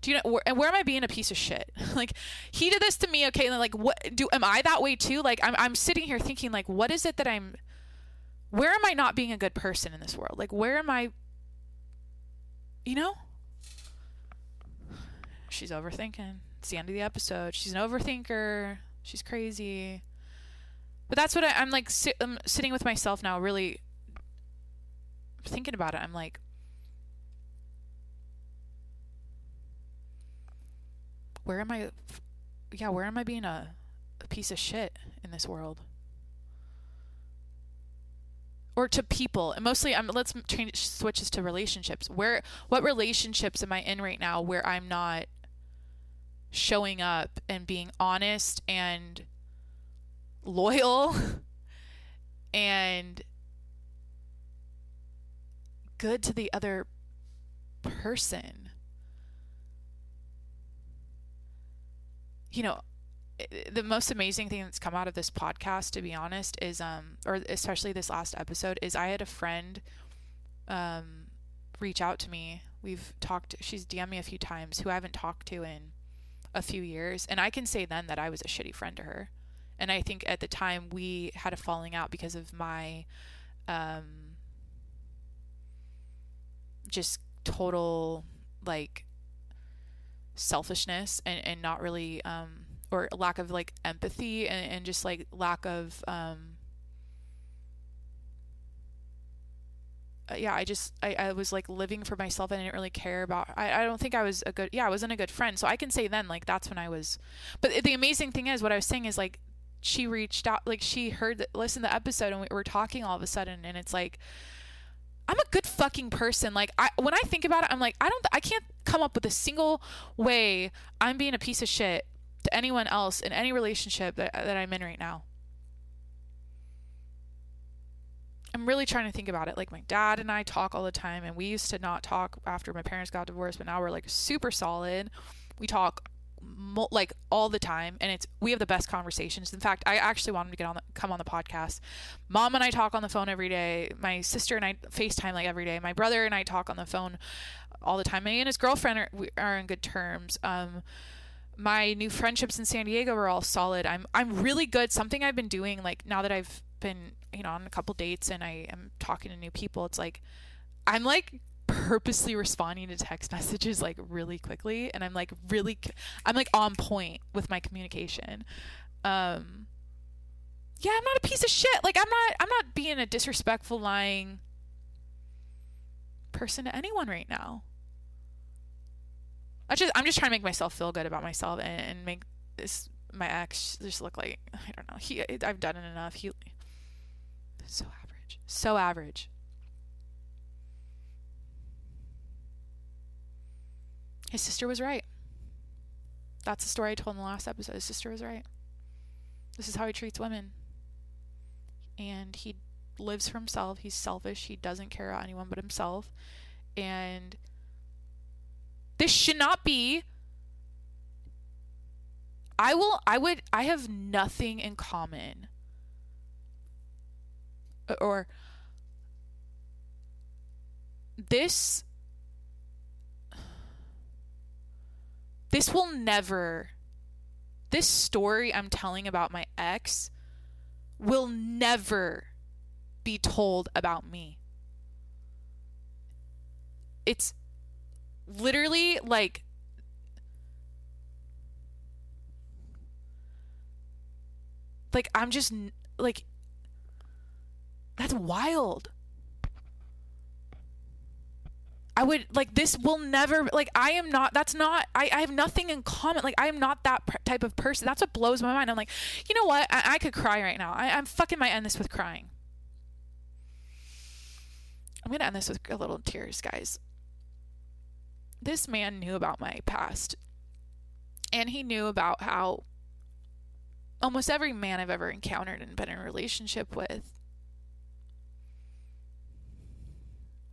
do you know where, where am I being a piece of shit? like he did this to me, okay? And like what do am I that way too? Like I'm I'm sitting here thinking like what is it that I'm where am I not being a good person in this world? Like where am I you know? She's overthinking. It's the end of the episode. She's an overthinker. She's crazy. But that's what I, am like. Si- I'm sitting with myself now, really thinking about it. I'm like, where am I? Yeah, where am I being a, a piece of shit in this world? Or to people, and mostly, I'm. Let's change switches to relationships. Where, what relationships am I in right now where I'm not showing up and being honest and loyal and good to the other person? you know, the most amazing thing that's come out of this podcast, to be honest, is um, or especially this last episode, is I had a friend, um, reach out to me. We've talked. She's DM'd me a few times, who I haven't talked to in a few years, and I can say then that I was a shitty friend to her. And I think at the time we had a falling out because of my, um, just total like selfishness and, and not really um or lack of like empathy and, and just like lack of um uh, yeah i just I, I was like living for myself and i didn't really care about I, I don't think i was a good yeah i wasn't a good friend so i can say then like that's when i was but the amazing thing is what i was saying is like she reached out like she heard listened to the episode and we were talking all of a sudden and it's like I'm a good fucking person. Like I when I think about it, I'm like I don't I can't come up with a single way I'm being a piece of shit to anyone else in any relationship that that I'm in right now. I'm really trying to think about it. Like my dad and I talk all the time and we used to not talk after my parents got divorced, but now we're like super solid. We talk like all the time and it's we have the best conversations in fact i actually want wanted to get on the, come on the podcast mom and i talk on the phone every day my sister and i facetime like every day my brother and i talk on the phone all the time me and his girlfriend are, are in good terms um my new friendships in san diego are all solid i'm i'm really good something i've been doing like now that i've been you know on a couple dates and i am talking to new people it's like i'm like purposely responding to text messages like really quickly and I'm like really I'm like on point with my communication. Um yeah, I'm not a piece of shit. Like I'm not I'm not being a disrespectful lying person to anyone right now. I just I'm just trying to make myself feel good about myself and, and make this my ex just look like I don't know. He I've done it enough. He so average. So average. His sister was right. That's the story I told in the last episode. His sister was right. This is how he treats women. And he lives for himself. He's selfish. He doesn't care about anyone but himself. And this should not be. I will, I would, I have nothing in common. Uh, or this this will never this story I'm telling about my ex will never be told about me. It's literally like like I'm just like That's wild. I would like this will never like I am not that's not I, I have nothing in common like I am not that pr- type of person. That's what blows my mind. I'm like you know what? I, I could cry right now. I, I'm fucking might end this with crying. I'm gonna end this with a little tears guys this man knew about my past and he knew about how almost every man I've ever encountered and been in a relationship with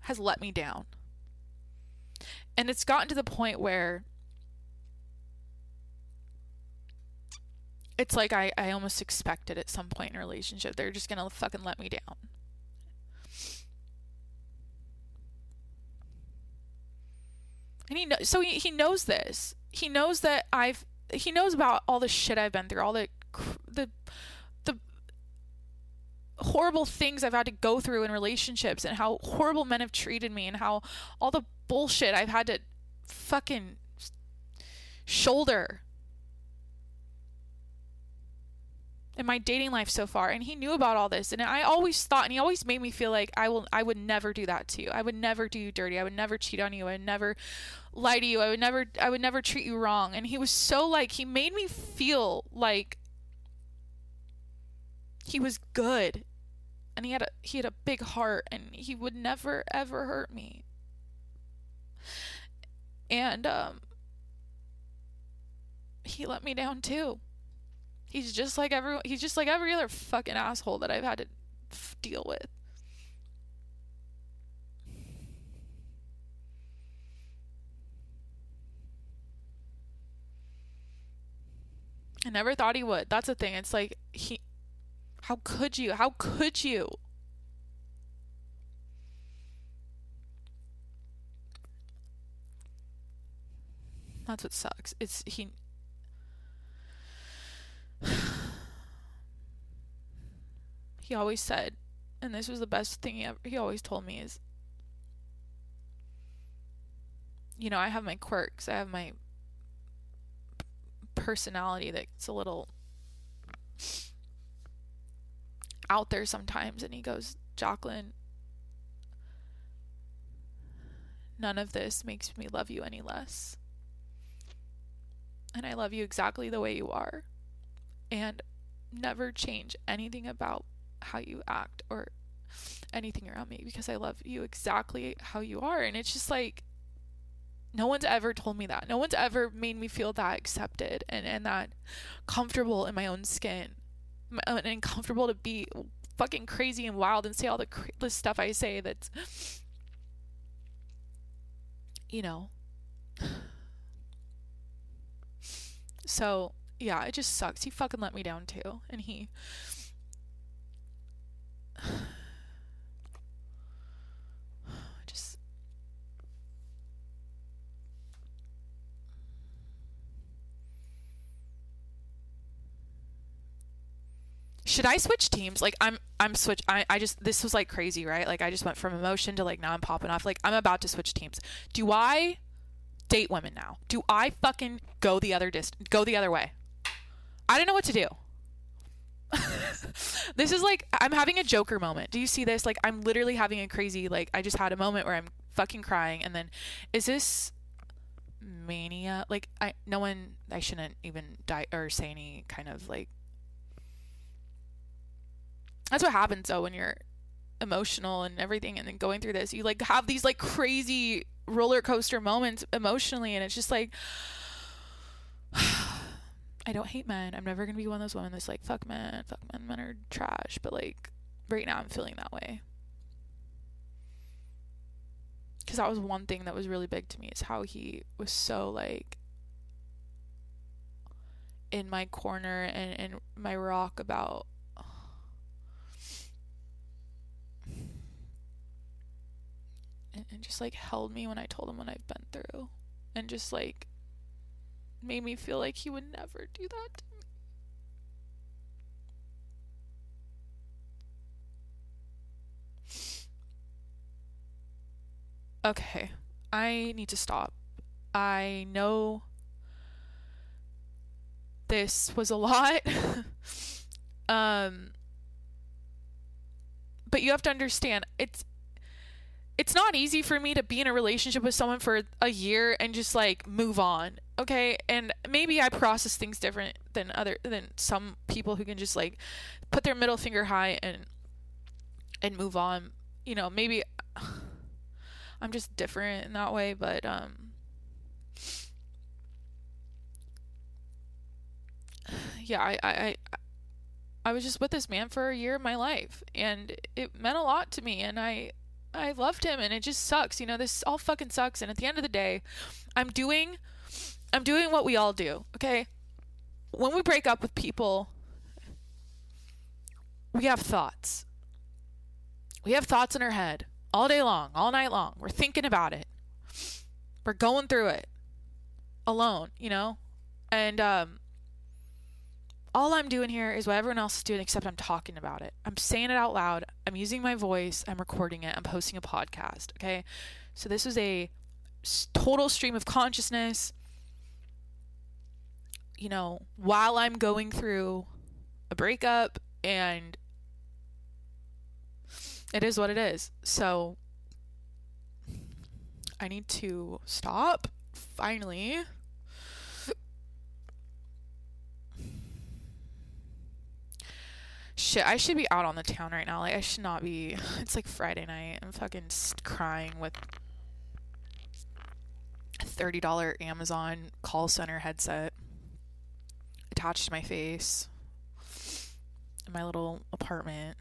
has let me down and it's gotten to the point where it's like I, I almost expected at some point in a relationship they're just gonna fucking let me down. And he know, so he, he knows this. He knows that I've he knows about all the shit I've been through, all the the the horrible things I've had to go through in relationships and how horrible men have treated me and how all the bullshit I've had to fucking shoulder in my dating life so far and he knew about all this and I always thought and he always made me feel like I will I would never do that to you. I would never do you dirty. I would never cheat on you. I would never lie to you. I would never I would never treat you wrong. And he was so like he made me feel like he was good. And he had a he had a big heart and he would never ever hurt me and um, he let me down too. He's just like every he's just like every other fucking asshole that I've had to f- deal with. I never thought he would. That's the thing. It's like he how could you? How could you? That's what sucks. It's he. He always said, and this was the best thing he ever. He always told me is. You know, I have my quirks. I have my personality that's a little out there sometimes. And he goes, Jacqueline, none of this makes me love you any less and I love you exactly the way you are. And never change anything about how you act or anything around me because I love you exactly how you are. And it's just like, no one's ever told me that. No one's ever made me feel that accepted and, and that comfortable in my own skin uh, and comfortable to be fucking crazy and wild and say all the, cr- the stuff I say that's, you know, so yeah, it just sucks. He fucking let me down too, and he. just. Should I switch teams? Like I'm I'm switch I, I just this was like crazy, right? Like I just went from emotion to like now I'm popping off. Like I'm about to switch teams. Do I date women now? Do I fucking go the other dist go the other way? I don't know what to do. this is like I'm having a Joker moment. Do you see this? Like I'm literally having a crazy like I just had a moment where I'm fucking crying and then is this mania? Like I no one I shouldn't even die or say any kind of like That's what happens though when you're emotional and everything and then going through this. You like have these like crazy roller coaster moments emotionally and it's just like I don't hate men. I'm never gonna be one of those women that's like, fuck men, fuck men, men are trash. But like right now I'm feeling that way. Cause that was one thing that was really big to me is how he was so like in my corner and, and my rock about and just like held me when I told him what I've been through and just like made me feel like he would never do that to me. Okay, I need to stop. I know this was a lot. um but you have to understand it's it's not easy for me to be in a relationship with someone for a year and just like move on okay? And maybe i process things different than other than some people who can just like put their middle finger high and and move on. You know maybe i'm just different in that way but um yeah i i, I was just with this man for a year of my life and it meant a lot to me and I I loved him and it just sucks. You know, this all fucking sucks and at the end of the day, I'm doing I'm doing what we all do, okay? When we break up with people, we have thoughts. We have thoughts in our head all day long, all night long. We're thinking about it. We're going through it alone, you know? And um all I'm doing here is what everyone else is doing, except I'm talking about it. I'm saying it out loud. I'm using my voice. I'm recording it. I'm posting a podcast. Okay. So this is a total stream of consciousness. You know, while I'm going through a breakup, and it is what it is. So I need to stop finally Shit, I should be out on the town right now. Like, I should not be. It's like Friday night. I'm fucking crying with a $30 Amazon call center headset attached to my face in my little apartment.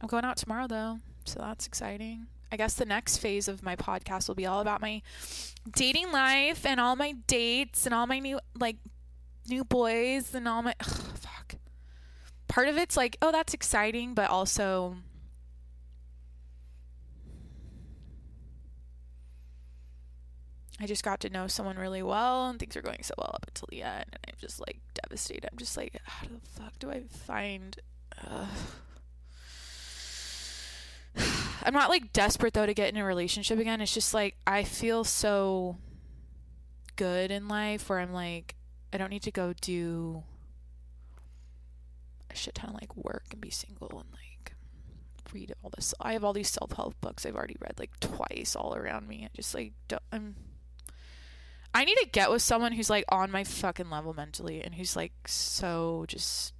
I'm going out tomorrow though, so that's exciting. I guess the next phase of my podcast will be all about my dating life and all my dates and all my new like new boys and all my ugh, part of it's like, oh, that's exciting, but also I just got to know someone really well and things are going so well up until the end and I'm just like devastated. I'm just like, how the fuck do I find uh... I'm not like desperate though to get in a relationship again. It's just like I feel so good in life where I'm like I don't need to go do a shit ton of like work and be single and like read all this. I have all these self help books I've already read like twice all around me. I just like I'm. I need to get with someone who's like on my fucking level mentally and who's like so just.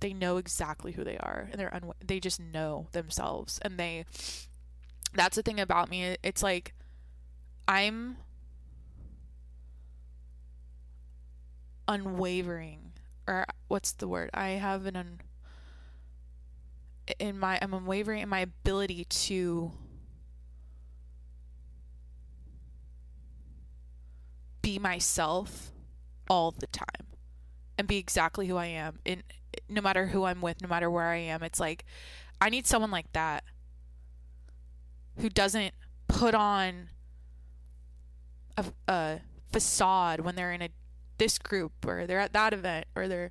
They know exactly who they are and they're un- they just know themselves and they. That's the thing about me. It's like, I'm unwavering or what's the word? I have an in my I'm unwavering in my ability to be myself all the time and be exactly who I am in no matter who I'm with, no matter where I am. It's like I need someone like that who doesn't put on a, a facade when they're in a this group or they're at that event or they're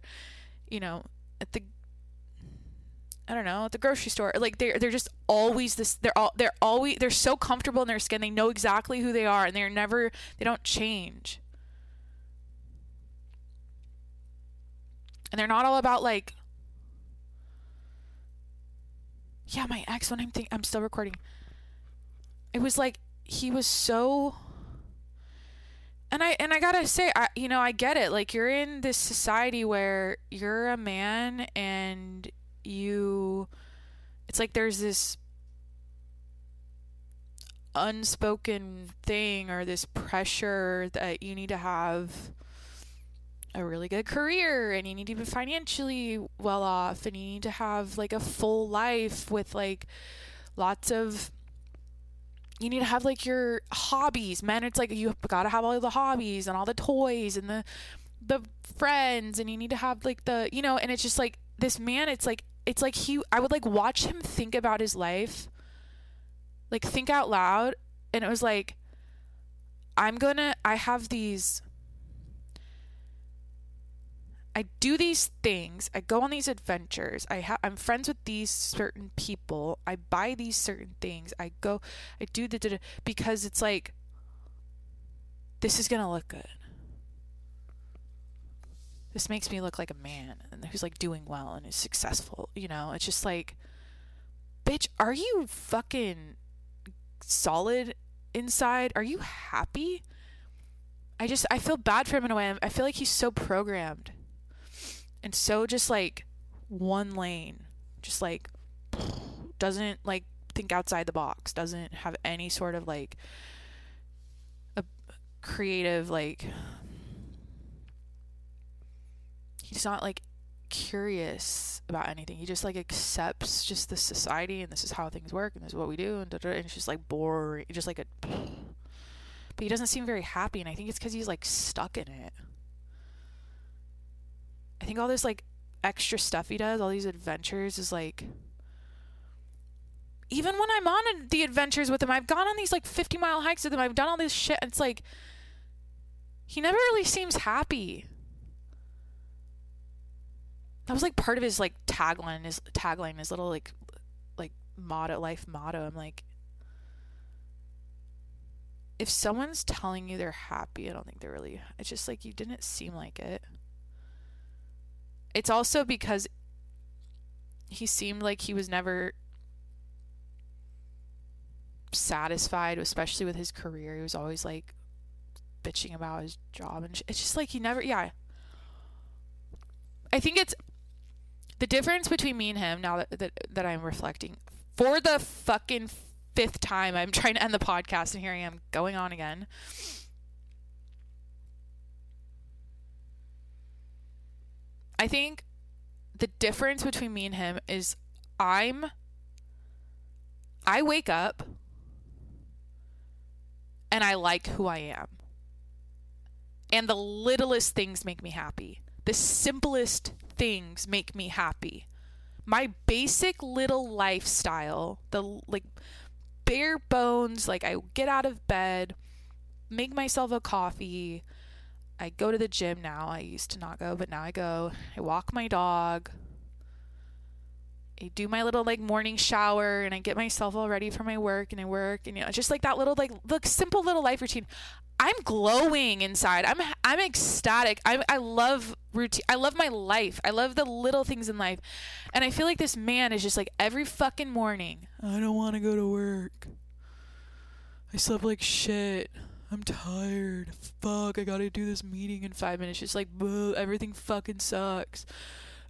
you know at the I don't know, at the grocery store. Like they're they're just always this they're all they're always they're so comfortable in their skin. They know exactly who they are and they're never they don't change. And they're not all about like Yeah, my ex when I'm think I'm still recording. It was like he was so and I and I gotta say, I you know I get it. Like you're in this society where you're a man and you, it's like there's this unspoken thing or this pressure that you need to have a really good career and you need to be financially well off and you need to have like a full life with like lots of you need to have like your hobbies. man it's like you gotta have all the hobbies and all the toys and the the friends, and you need to have like the you know. And it's just like this man. It's like it's like he. I would like watch him think about his life, like think out loud, and it was like, I'm gonna. I have these I do these things. I go on these adventures. I ha- I'm friends with these certain people. I buy these certain things. I go. I do the because it's like this is gonna look good. this makes me look like a man who's like doing well and is successful. You know, it's just like, bitch, are you fucking solid inside? Are you happy? I just I feel bad for him in a way. I feel like he's so programmed and so just like one lane, just like doesn't like think outside the box, doesn't have any sort of like a creative like he's not like curious about anything. He just like accepts just the society and this is how things work and this is what we do and, and it's just like boring, just like a. But he doesn't seem very happy, and I think it's because he's like stuck in it. I think all this like extra stuff he does, all these adventures, is like. Even when I'm on the adventures with him, I've gone on these like 50 mile hikes with him. I've done all this shit. It's like, he never really seems happy that was like part of his like tagline his tagline his little like like motto life motto i'm like if someone's telling you they're happy i don't think they're really it's just like you didn't seem like it it's also because he seemed like he was never satisfied especially with his career he was always like bitching about his job and it's just like he never yeah I think it's the difference between me and him now that, that that I'm reflecting for the fucking fifth time I'm trying to end the podcast and here I am going on again. I think the difference between me and him is I'm I wake up and I like who I am. And the littlest things make me happy. The simplest things make me happy. My basic little lifestyle, the like bare bones, like I get out of bed, make myself a coffee. I go to the gym now. I used to not go, but now I go. I walk my dog. I do my little like morning shower and I get myself all ready for my work and I work and you know just like that little like look simple little life routine. I'm glowing inside. I'm I'm ecstatic. I I love routine. I love my life. I love the little things in life. And I feel like this man is just like every fucking morning. I don't want to go to work. I slept like shit. I'm tired. Fuck, I gotta do this meeting in five minutes. Just like, everything fucking sucks.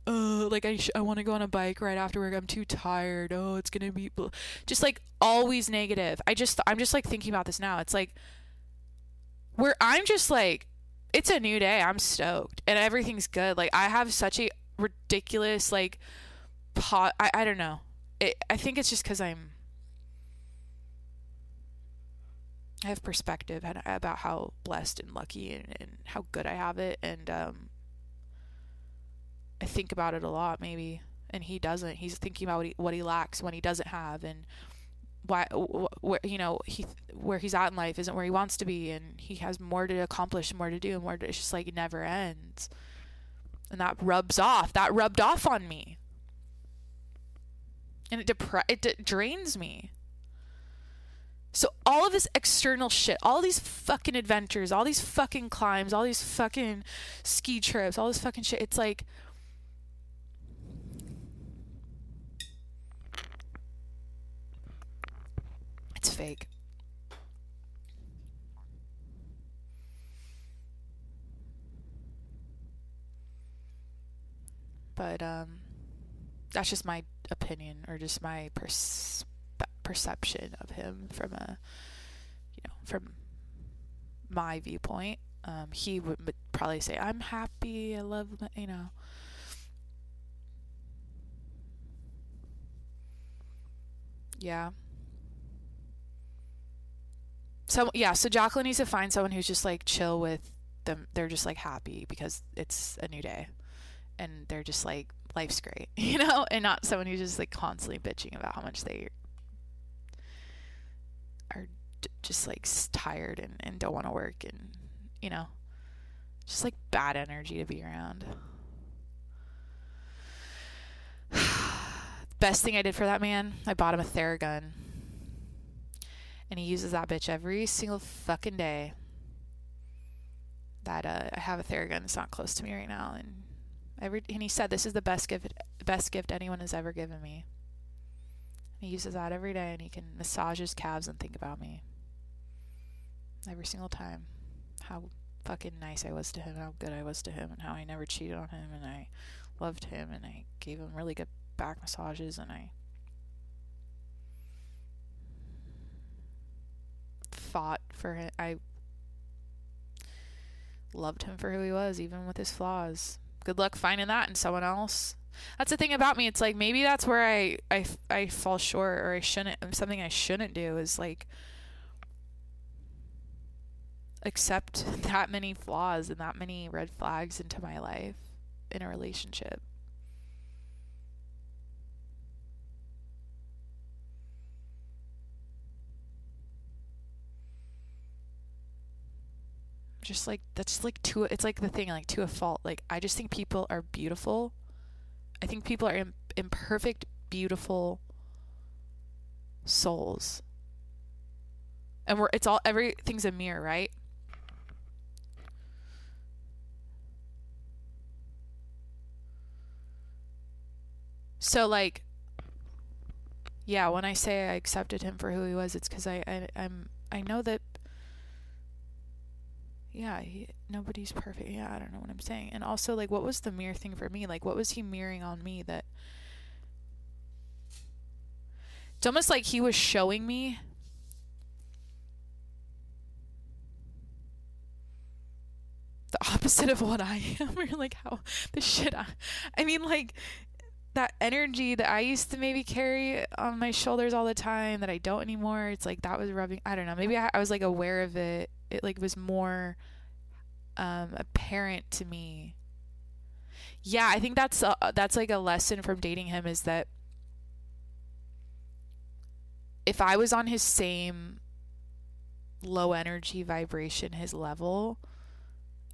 Uh, like I, sh- I want to go on a bike right after work. I'm too tired. Oh, it's gonna be blah. just like always negative. I just, I'm just like thinking about this now. It's like where I'm just like, it's a new day. I'm stoked and everything's good. Like I have such a ridiculous like pot. I, I don't know. It, I think it's just because I'm. I have perspective about how blessed and lucky and, and how good I have it, and um, I think about it a lot, maybe. And he doesn't. He's thinking about what he, what he lacks when he doesn't have, and why where you know he where he's at in life isn't where he wants to be and he has more to accomplish more to do and more to, it's just like it never ends and that rubs off that rubbed off on me and it depre- it d- drains me so all of this external shit all these fucking adventures all these fucking climbs all these fucking ski trips all this fucking shit it's like It's fake. But um that's just my opinion or just my pers- perception of him from a you know from my viewpoint. Um, he would probably say i'm happy i love you know. Yeah. So yeah, so Jacqueline needs to find someone who's just like chill with them. They're just like happy because it's a new day, and they're just like life's great, you know, and not someone who's just like constantly bitching about how much they are d- just like tired and, and don't want to work and you know, just like bad energy to be around. Best thing I did for that man, I bought him a Theragun and he uses that bitch every single fucking day. that uh, I have a Theragun that's not close to me right now, and every and he said this is the best gift best gift anyone has ever given me. He uses that every day, and he can massage his calves and think about me every single time. How fucking nice I was to him, how good I was to him, and how I never cheated on him, and I loved him, and I gave him really good back massages, and I fought for him. I loved him for who he was, even with his flaws. Good luck finding that in someone else. That's the thing about me. It's like maybe that's where I, I, I fall short or I shouldn't, something I shouldn't do is like accept that many flaws and that many red flags into my life in a relationship. Just like that's like to it's like the thing like to a fault. Like I just think people are beautiful. I think people are imperfect, beautiful souls. And we're it's all everything's a mirror, right? So like yeah, when I say I accepted him for who he was, it's cuz I, I I'm I know that yeah, he, nobody's perfect. Yeah, I don't know what I'm saying. And also like what was the mirror thing for me? Like what was he mirroring on me that It's almost like he was showing me the opposite of what I am. or like how the shit I, I mean like that energy that I used to maybe carry on my shoulders all the time that I don't anymore. It's like that was rubbing. I don't know. Maybe I, I was like aware of it. It like was more um, apparent to me. Yeah, I think that's a, that's like a lesson from dating him is that if I was on his same low energy vibration, his level,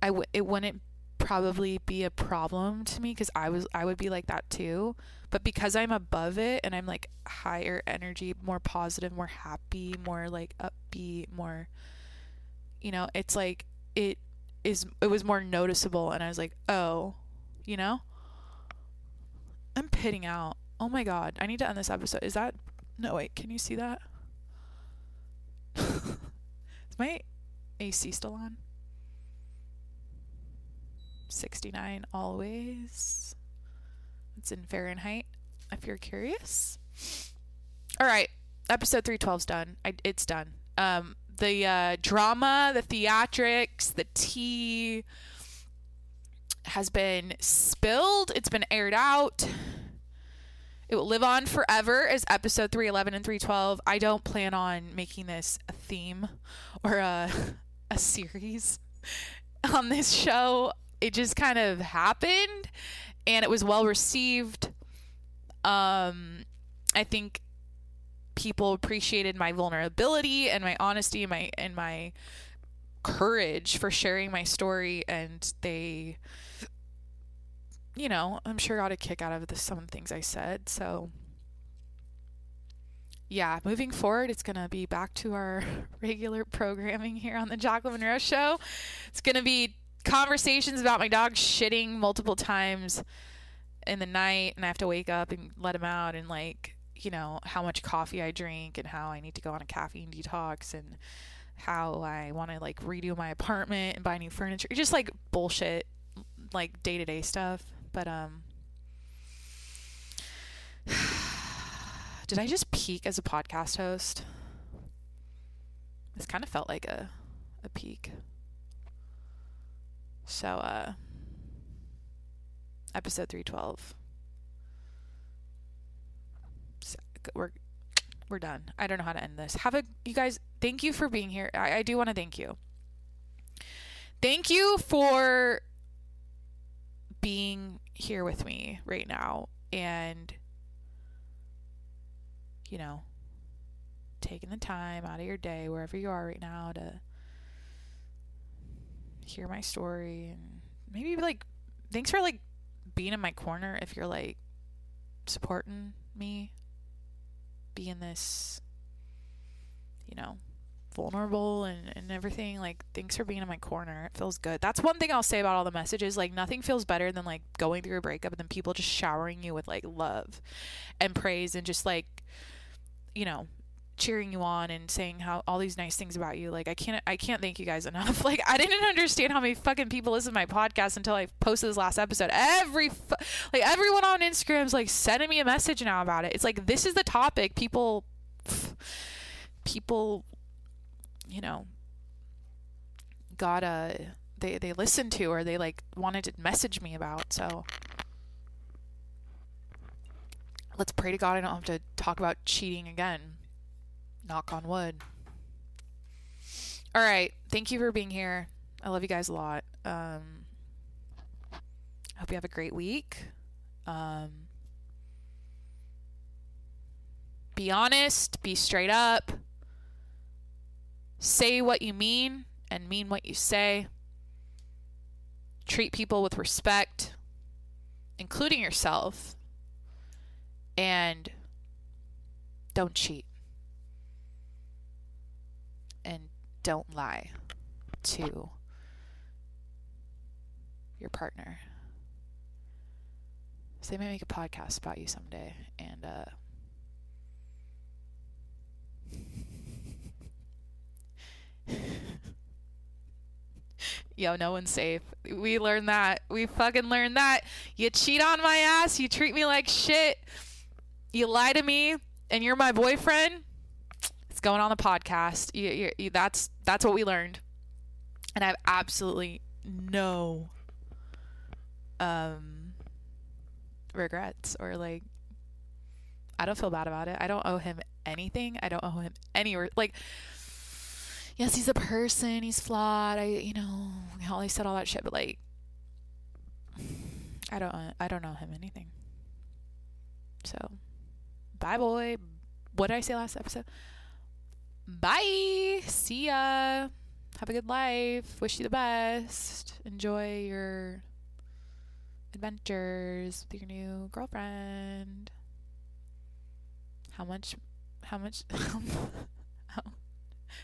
I w- it wouldn't probably be a problem to me because I was I would be like that too. But because I'm above it and I'm like higher energy, more positive, more happy, more like upbeat, more you know, it's like it is it was more noticeable and I was like, "Oh, you know? I'm pitting out. Oh my god, I need to end this episode. Is that No, wait, can you see that? is my AC still on? 69 always. It's in Fahrenheit if you're curious. All right, episode 312's done. I, it's done. Um, the uh, drama, the theatrics, the tea has been spilled. It's been aired out. It will live on forever as episode 311 and 312. I don't plan on making this a theme or a, a series on this show it just kind of happened and it was well received. Um, I think people appreciated my vulnerability and my honesty and my and my courage for sharing my story and they you know, I'm sure got a kick out of the, some things I said. So yeah, moving forward, it's going to be back to our regular programming here on the Jacqueline Monroe Show. It's going to be conversations about my dog shitting multiple times in the night and I have to wake up and let him out and like, you know, how much coffee I drink and how I need to go on a caffeine detox and how I want to like redo my apartment and buy new furniture. Just like bullshit like day-to-day stuff. But um Did I just peak as a podcast host? This kind of felt like a a peak. So, uh, episode 312. So we're we're done. I don't know how to end this. Have a you guys thank you for being here. I, I do want to thank you. Thank you for being here with me right now and you know taking the time out of your day wherever you are right now to hear my story and maybe like thanks for like being in my corner if you're like supporting me being this you know vulnerable and, and everything. Like, thanks for being in my corner. It feels good. That's one thing I'll say about all the messages. Like, nothing feels better than like going through a breakup and then people just showering you with like love and praise and just like, you know, cheering you on and saying how all these nice things about you. Like I can't I can't thank you guys enough. Like I didn't understand how many fucking people listen to my podcast until I posted this last episode. Every fu- like everyone on Instagram's like sending me a message now about it. It's like this is the topic people people you know got a they they listened to or they like wanted to message me about. So let's pray to God I don't have to talk about cheating again knock on wood. All right. Thank you for being here. I love you guys a lot. Um, hope you have a great week. Um, be honest, be straight up. Say what you mean and mean what you say. Treat people with respect, including yourself. And don't cheat and don't lie to your partner. So they might make a podcast about you someday and uh Yo, no one's safe. We learned that. We fucking learned that. You cheat on my ass, you treat me like shit, you lie to me, and you're my boyfriend going on the podcast. You, you, you, that's that's what we learned, and I have absolutely no um regrets or like I don't feel bad about it. I don't owe him anything. I don't owe him any like yes, he's a person, he's flawed. I you know, Holly said all that shit, but like I don't I don't owe him anything. So, bye boy. What did I say last episode? Bye. See ya. Have a good life. Wish you the best. Enjoy your adventures with your new girlfriend. How much how much how,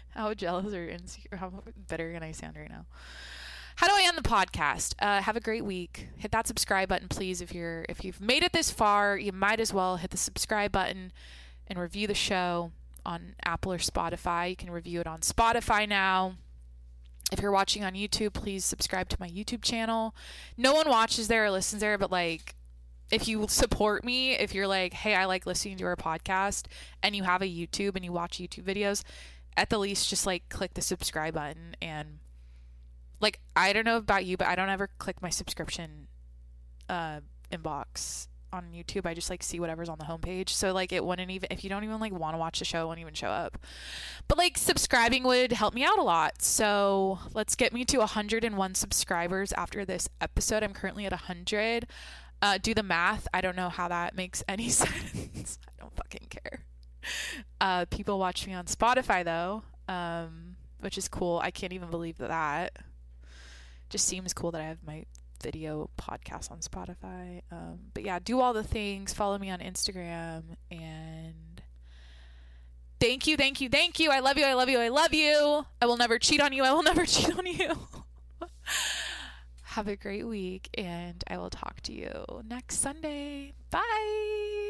how jealous or insecure how better can I sound right now? How do I end the podcast? Uh, have a great week. Hit that subscribe button, please. If you're if you've made it this far, you might as well hit the subscribe button and review the show on Apple or Spotify. You can review it on Spotify now. If you're watching on YouTube, please subscribe to my YouTube channel. No one watches there or listens there, but like if you support me, if you're like, hey, I like listening to our podcast and you have a YouTube and you watch YouTube videos, at the least just like click the subscribe button and like I don't know about you, but I don't ever click my subscription uh inbox on YouTube, I just like see whatever's on the homepage. So like it wouldn't even if you don't even like want to watch the show, it won't even show up. But like subscribing would help me out a lot. So let's get me to 101 subscribers after this episode. I'm currently at 100. Uh, do the math. I don't know how that makes any sense. I don't fucking care. Uh, people watch me on Spotify though, um, which is cool. I can't even believe that. Just seems cool that I have my video podcast on Spotify. Um, but yeah, do all the things. Follow me on Instagram and thank you, thank you, thank you. I love you, I love you, I love you. I will never cheat on you. I will never cheat on you. Have a great week and I will talk to you next Sunday. Bye.